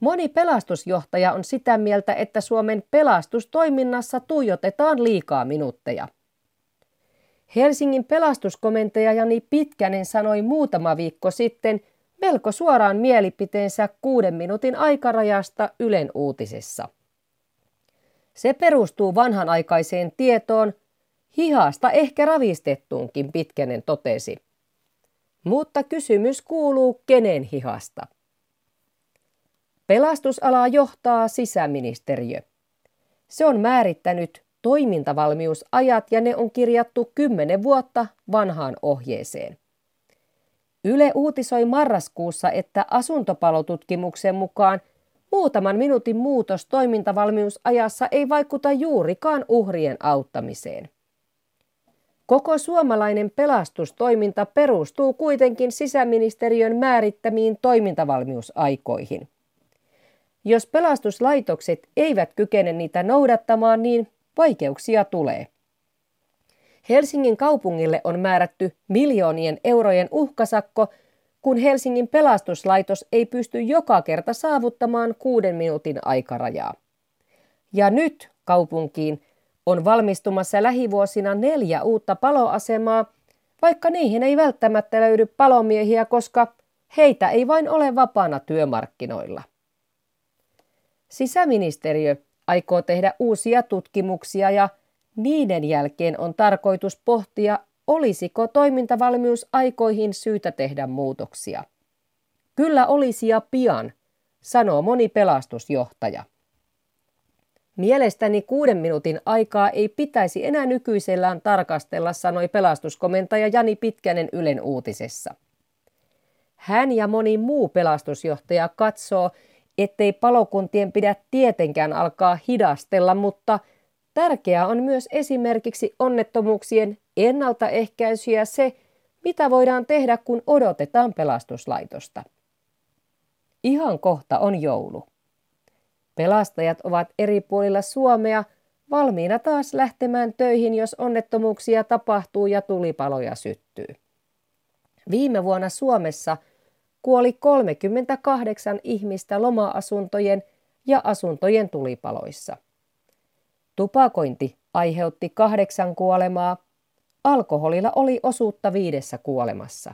Moni pelastusjohtaja on sitä mieltä, että Suomen pelastustoiminnassa tuijotetaan liikaa minuutteja. Helsingin pelastuskomentaja Jani Pitkänen sanoi muutama viikko sitten melko suoraan mielipiteensä kuuden minuutin aikarajasta Ylen uutisessa. Se perustuu vanhanaikaiseen tietoon, hihasta ehkä ravistettuunkin Pitkänen totesi. Mutta kysymys kuuluu kenen hihasta. Pelastusalaa johtaa sisäministeriö. Se on määrittänyt toimintavalmiusajat ja ne on kirjattu kymmenen vuotta vanhaan ohjeeseen. Yle uutisoi marraskuussa, että asuntopalotutkimuksen mukaan muutaman minuutin muutos toimintavalmiusajassa ei vaikuta juurikaan uhrien auttamiseen. Koko suomalainen pelastustoiminta perustuu kuitenkin sisäministeriön määrittämiin toimintavalmiusaikoihin. Jos pelastuslaitokset eivät kykene niitä noudattamaan, niin vaikeuksia tulee. Helsingin kaupungille on määrätty miljoonien eurojen uhkasakko, kun Helsingin pelastuslaitos ei pysty joka kerta saavuttamaan kuuden minuutin aikarajaa. Ja nyt kaupunkiin on valmistumassa lähivuosina neljä uutta paloasemaa, vaikka niihin ei välttämättä löydy palomiehiä, koska heitä ei vain ole vapaana työmarkkinoilla. Sisäministeriö aikoo tehdä uusia tutkimuksia ja niiden jälkeen on tarkoitus pohtia, olisiko toimintavalmiusaikoihin syytä tehdä muutoksia. Kyllä olisi ja pian, sanoo moni pelastusjohtaja. Mielestäni kuuden minuutin aikaa ei pitäisi enää nykyisellään tarkastella, sanoi pelastuskomentaja Jani Pitkänen Ylen uutisessa. Hän ja moni muu pelastusjohtaja katsoo, ettei palokuntien pidä tietenkään alkaa hidastella, mutta tärkeää on myös esimerkiksi onnettomuuksien ennaltaehkäisy ja se, mitä voidaan tehdä, kun odotetaan pelastuslaitosta. Ihan kohta on joulu. Pelastajat ovat eri puolilla Suomea valmiina taas lähtemään töihin, jos onnettomuuksia tapahtuu ja tulipaloja syttyy. Viime vuonna Suomessa – kuoli 38 ihmistä loma-asuntojen ja asuntojen tulipaloissa. Tupakointi aiheutti kahdeksan kuolemaa, alkoholilla oli osuutta viidessä kuolemassa.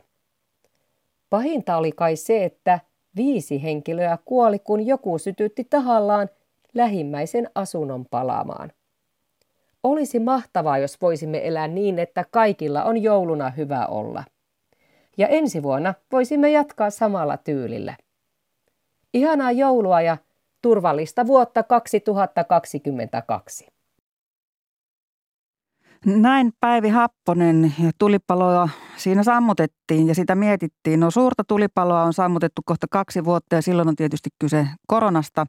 Pahinta oli kai se, että viisi henkilöä kuoli, kun joku sytytti tahallaan lähimmäisen asunnon palaamaan. Olisi mahtavaa, jos voisimme elää niin, että kaikilla on jouluna hyvä olla. Ja ensi vuonna voisimme jatkaa samalla tyylillä. Ihanaa joulua ja turvallista vuotta 2022. Näin Päivi Happonen ja tulipaloa siinä sammutettiin ja sitä mietittiin. No suurta tulipaloa on sammutettu kohta kaksi vuotta ja silloin on tietysti kyse koronasta.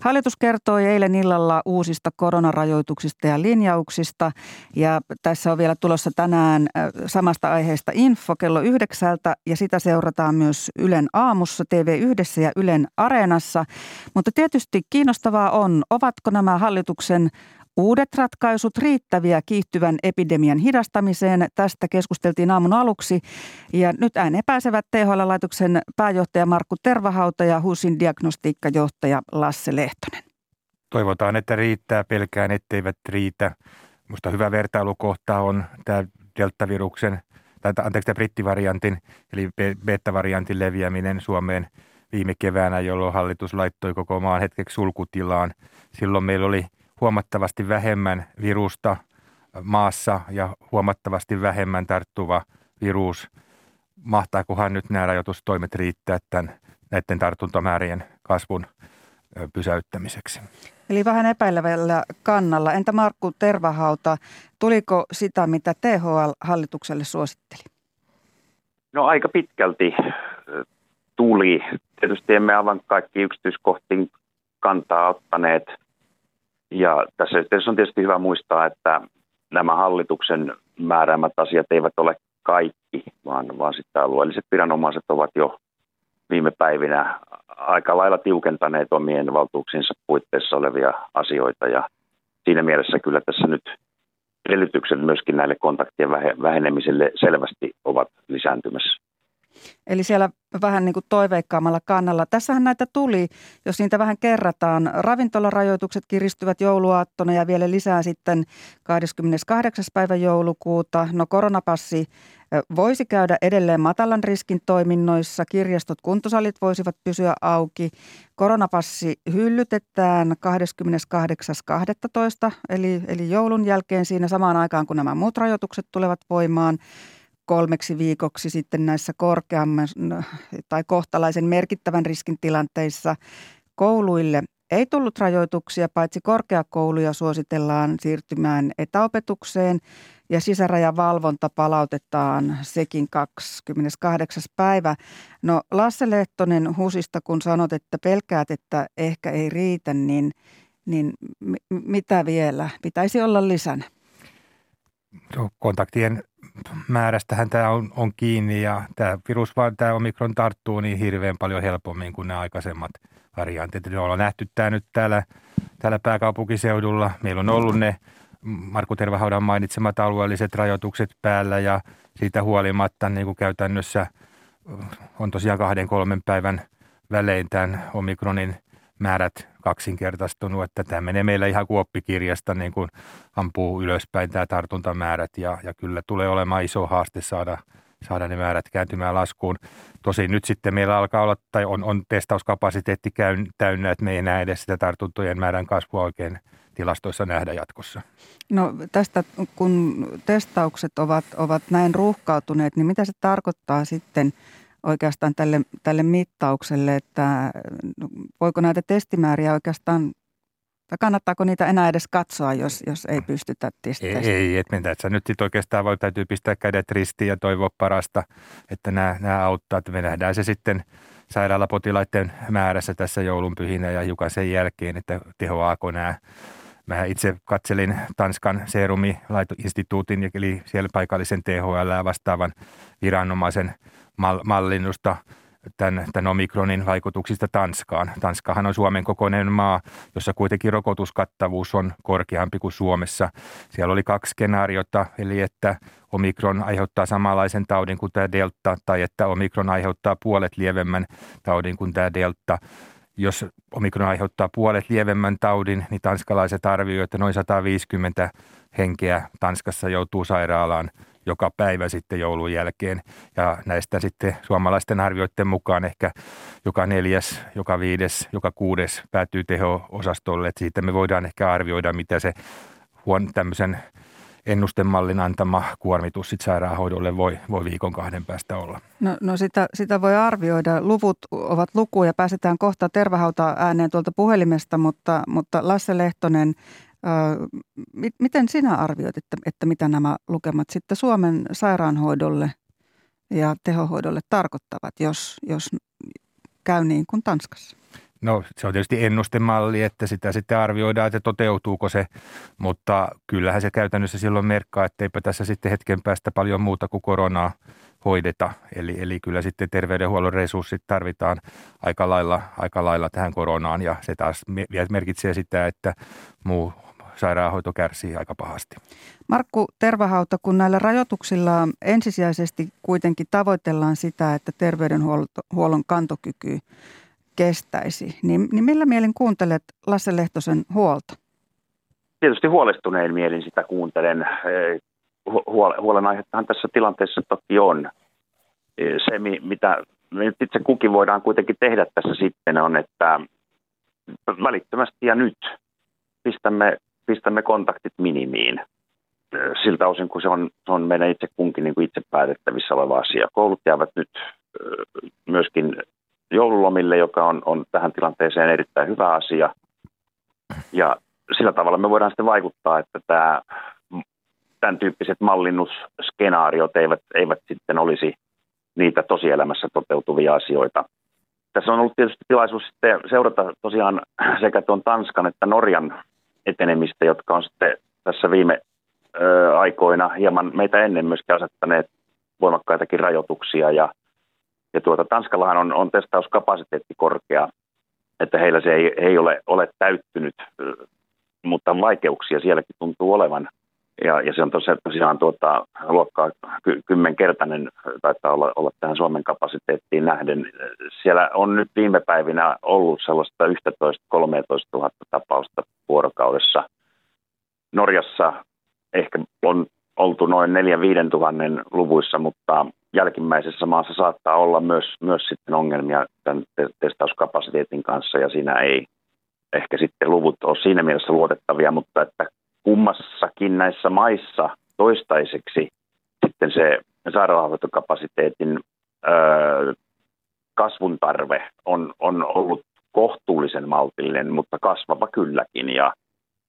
Hallitus kertoi eilen illalla uusista koronarajoituksista ja linjauksista ja tässä on vielä tulossa tänään samasta aiheesta info kello yhdeksältä ja sitä seurataan myös Ylen aamussa, TV1 ja Ylen Areenassa. Mutta tietysti kiinnostavaa on, ovatko nämä hallituksen Uudet ratkaisut riittäviä kiihtyvän epidemian hidastamiseen. Tästä keskusteltiin aamun aluksi. Ja nyt ääneen pääsevät THL-laitoksen pääjohtaja Markku Tervahauta ja HUSin diagnostiikkajohtaja Lasse Lehtonen. Toivotaan, että riittää. Pelkään, etteivät riitä. Minusta hyvä vertailukohta on tämä deltaviruksen, tai anteeksi tämä brittivariantin, eli beta-variantin leviäminen Suomeen viime keväänä, jolloin hallitus laittoi koko maan hetkeksi sulkutilaan. Silloin meillä oli – huomattavasti vähemmän virusta maassa ja huomattavasti vähemmän tarttuva virus. Mahtaakohan nyt nämä rajoitustoimet riittää tämän, näiden tartuntamäärien kasvun pysäyttämiseksi? Eli vähän epäilevällä kannalla. Entä Markku Tervahauta, tuliko sitä, mitä THL hallitukselle suositteli? No aika pitkälti tuli. Tietysti emme aivan kaikki yksityiskohtiin kantaa ottaneet – ja tässä yhteydessä on tietysti hyvä muistaa, että nämä hallituksen määräämät asiat eivät ole kaikki, vaan, vaan sitten alueelliset viranomaiset ovat jo viime päivinä aika lailla tiukentaneet omien valtuuksinsa puitteissa olevia asioita. Ja siinä mielessä kyllä tässä nyt edellytykset myöskin näille kontaktien vähenemiselle selvästi ovat lisääntymässä. Eli siellä vähän niin kuin toiveikkaammalla kannalla. Tässähän näitä tuli, jos niitä vähän kerrataan. Ravintolarajoitukset kiristyvät jouluaattona ja vielä lisää sitten 28. päivä joulukuuta. No koronapassi voisi käydä edelleen matalan riskin toiminnoissa. Kirjastot, kuntosalit voisivat pysyä auki. Koronapassi hyllytetään 28.12. Eli, eli joulun jälkeen siinä samaan aikaan, kun nämä muut rajoitukset tulevat voimaan – kolmeksi viikoksi sitten näissä korkeamman tai kohtalaisen merkittävän riskin tilanteissa kouluille ei tullut rajoituksia, paitsi korkeakouluja suositellaan siirtymään etäopetukseen ja sisärajavalvonta palautetaan sekin 28. päivä. No Lasse Lehtonen Husista, kun sanot, että pelkäät, että ehkä ei riitä, niin, niin mitä vielä? Pitäisi olla lisänä. Kontaktien määrästähän tämä on, on kiinni ja tämä virus, tämä omikron tarttuu niin hirveän paljon helpommin kuin nämä aikaisemmat variantit. Me ollaan nähty tämä nyt täällä, täällä pääkaupunkiseudulla. Meillä on ollut ne Markku Tervahaudan mainitsemat alueelliset rajoitukset päällä ja siitä huolimatta niin kuin käytännössä on tosiaan kahden kolmen päivän välein tämän omikronin määrät kaksinkertaistunut, että tämä menee meillä ihan kuoppikirjasta niin kuin ampuu ylöspäin tämä tartuntamäärät ja, ja kyllä tulee olemaan iso haaste saada, saada ne määrät kääntymään laskuun. Tosin nyt sitten meillä alkaa olla, tai on, on testauskapasiteetti käyn, täynnä, että me ei enää edes sitä tartuntojen määrän kasvua oikein tilastoissa nähdä jatkossa. No tästä, kun testaukset ovat, ovat näin ruuhkautuneet, niin mitä se tarkoittaa sitten – oikeastaan tälle, tälle mittaukselle, että voiko näitä testimääriä oikeastaan tai kannattaako niitä enää edes katsoa, jos, jos ei pystytä testeihin? Ei, ei että tässä nyt sit oikeastaan voi, täytyy pistää kädet ristiin ja toivoa parasta, että nämä, nämä auttaa. Että me nähdään se sitten sairaalapotilaiden määrässä tässä joulunpyhinä ja hiukan sen jälkeen, että tehoaako nämä. Mä itse katselin Tanskan serumilaitoinstituutin, eli siellä paikallisen THL vastaavan viranomaisen – mallinnusta tämän, tämän omikronin vaikutuksista Tanskaan. Tanskahan on Suomen kokoinen maa, jossa kuitenkin rokotuskattavuus on korkeampi kuin Suomessa. Siellä oli kaksi skenaariota, eli että omikron aiheuttaa samanlaisen taudin kuin tämä delta, tai että omikron aiheuttaa puolet lievemmän taudin kuin tämä delta. Jos omikron aiheuttaa puolet lievemmän taudin, niin tanskalaiset arvioivat, että noin 150 henkeä Tanskassa joutuu sairaalaan joka päivä sitten joulun jälkeen. Ja näistä sitten suomalaisten arvioiden mukaan ehkä joka neljäs, joka viides, joka kuudes päätyy teho-osastolle. Että siitä me voidaan ehkä arvioida, mitä se huon tämmöisen ennustemallin antama kuormitus sit sairaanhoidolle voi, voi viikon kahden päästä olla. No, no sitä, sitä voi arvioida. Luvut ovat lukuja. Pääsetään kohta tervahauta ääneen tuolta puhelimesta, mutta, mutta Lasse Lehtonen, miten sinä arvioit, että, että mitä nämä lukemat sitten Suomen sairaanhoidolle ja tehohoidolle tarkoittavat, jos, jos käy niin kuin Tanskassa? No se on tietysti ennustemalli, että sitä sitten arvioidaan, että toteutuuko se, mutta kyllähän se käytännössä silloin merkkaa, että eipä tässä sitten hetken päästä paljon muuta kuin koronaa hoideta. Eli, eli kyllä sitten terveydenhuollon resurssit tarvitaan aika lailla, aika lailla tähän koronaan ja se taas merkitsee sitä, että muu sairaanhoito kärsii aika pahasti. Markku Tervahauta, kun näillä rajoituksilla ensisijaisesti kuitenkin tavoitellaan sitä, että terveydenhuollon kantokyky kestäisi, niin, niin millä mielin kuuntelet Lasse Lehtosen huolta? Tietysti huolestunein mielin sitä kuuntelen. Huolenaiheuttahan tässä tilanteessa toki on. Se, mitä me itse kukin voidaan kuitenkin tehdä tässä sitten, on, että välittömästi ja nyt pistämme pistämme kontaktit minimiin siltä osin, kun se on, se on meidän itse kunkin niin kuin itse päätettävissä oleva asia. Koulut jäävät nyt myöskin joululomille, joka on, on tähän tilanteeseen erittäin hyvä asia. Ja sillä tavalla me voidaan sitten vaikuttaa, että tämä, tämän tyyppiset mallinnusskenaariot eivät, eivät sitten olisi niitä tosielämässä toteutuvia asioita. Tässä on ollut tietysti tilaisuus sitten seurata tosiaan sekä tuon Tanskan että Norjan etenemistä, jotka on sitten tässä viime ö, aikoina hieman meitä ennen myöskin asettaneet voimakkaitakin rajoituksia. Ja, ja tuota, Tanskallahan on, on testauskapasiteetti korkea, että heillä se ei, ei ole, ole täyttynyt, mutta vaikeuksia sielläkin tuntuu olevan. Ja, ja se on tosiaan, tuota, luokkaa ky, kymmenkertainen, taitaa olla, olla tähän Suomen kapasiteettiin nähden. Siellä on nyt viime päivinä ollut sellaista 11-13 000 tapausta vuorokaudessa. Norjassa ehkä on oltu noin 4-5 tuhannen luvuissa, mutta jälkimmäisessä maassa saattaa olla myös, myös sitten ongelmia tämän testauskapasiteetin kanssa ja siinä ei ehkä sitten luvut ole siinä mielessä luotettavia, mutta että kummassakin näissä maissa toistaiseksi sitten se sairaanhoitokapasiteetin öö, kasvun tarve on, on ollut kohtuullisen maltillinen, mutta kasvava kylläkin. Ja,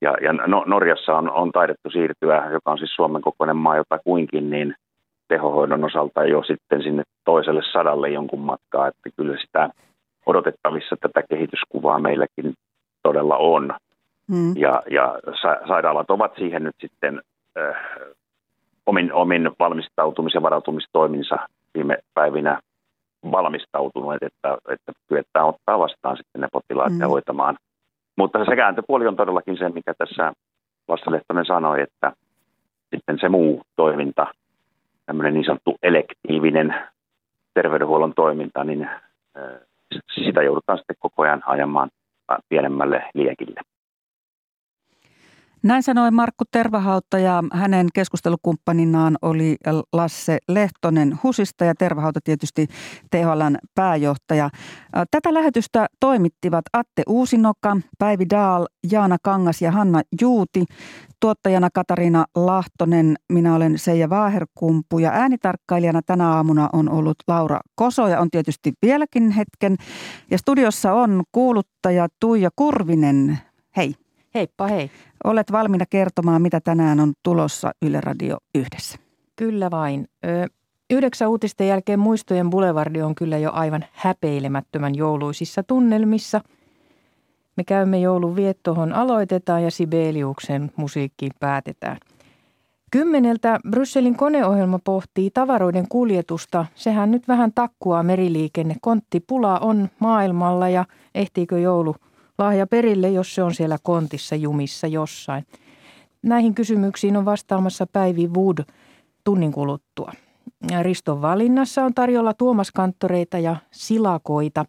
ja, ja no, Norjassa on, on taidettu siirtyä, joka on siis Suomen kokoinen maa jota kuinkin, niin tehohoidon osalta jo sitten sinne toiselle sadalle jonkun matkaa, että kyllä sitä odotettavissa tätä kehityskuvaa meilläkin todella on. Mm. Ja, ja sa- sairaalat ovat siihen nyt sitten äh, omin, omin valmistautumis- ja varautumistoiminsa viime päivinä valmistautuneet, että, että kyetään ottaa vastaan sitten ne potilaat mm. ja hoitamaan. Mutta se kääntöpuoli on todellakin se, mikä tässä Lasse Lehtonen sanoi, että sitten se muu toiminta, tämmöinen niin sanottu elektiivinen terveydenhuollon toiminta, niin sitä joudutaan sitten koko ajan ajamaan pienemmälle liekille. Näin sanoi Markku Tervahauta ja hänen keskustelukumppaninaan oli Lasse Lehtonen Husista ja Tervahauta tietysti THLn pääjohtaja. Tätä lähetystä toimittivat Atte Uusinokka, Päivi Daal, Jaana Kangas ja Hanna Juuti. Tuottajana Katariina Lahtonen, minä olen Seija Vaaherkumpu ja äänitarkkailijana tänä aamuna on ollut Laura Koso ja on tietysti vieläkin hetken. Ja studiossa on kuuluttaja Tuija Kurvinen. Hei. Heippa hei. Olet valmiina kertomaan, mitä tänään on tulossa Yle Radio yhdessä. Kyllä vain. Ö, yhdeksän uutisten jälkeen Muistojen Boulevardi on kyllä jo aivan häpeilemättömän jouluisissa tunnelmissa. Me käymme joulun viettohon aloitetaan ja Sibeliuksen musiikkiin päätetään. Kymmeneltä Brysselin koneohjelma pohtii tavaroiden kuljetusta. Sehän nyt vähän takkuaa meriliikenne. Konttipula on maailmalla ja ehtiikö joulu – lahja perille, jos se on siellä kontissa jumissa jossain. Näihin kysymyksiin on vastaamassa Päivi Wood tunnin kuluttua. Riston valinnassa on tarjolla tuomaskanttoreita ja silakoita.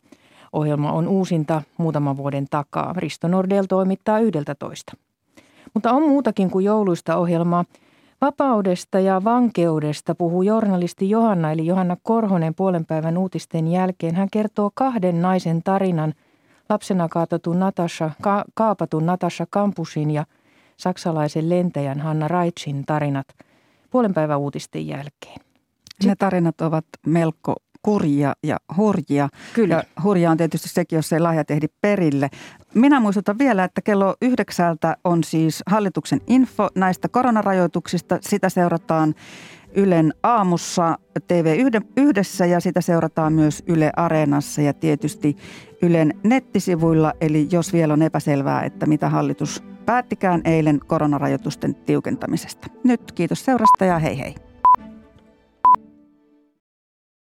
Ohjelma on uusinta muutaman vuoden takaa. Risto Nordel toimittaa yhdeltä toista. Mutta on muutakin kuin jouluista ohjelmaa. Vapaudesta ja vankeudesta puhuu journalisti Johanna eli Johanna Korhonen puolen päivän uutisten jälkeen. Hän kertoo kahden naisen tarinan lapsena kaapatun Natasha, ka, kaapatun Natasha Kampusin ja saksalaisen lentäjän Hanna Raitsin tarinat puolen päivän uutisten jälkeen. Ne tarinat ovat melko kurjia ja hurjia. Kyllä. Ja hurja on tietysti sekin, jos ei lahja ehdi perille. Minä muistutan vielä, että kello yhdeksältä on siis hallituksen info näistä koronarajoituksista. Sitä seurataan Ylen aamussa TV yhdessä ja sitä seurataan myös Yle Areenassa ja tietysti Ylen nettisivuilla. Eli jos vielä on epäselvää, että mitä hallitus päättikään eilen koronarajoitusten tiukentamisesta. Nyt kiitos seurasta ja hei hei.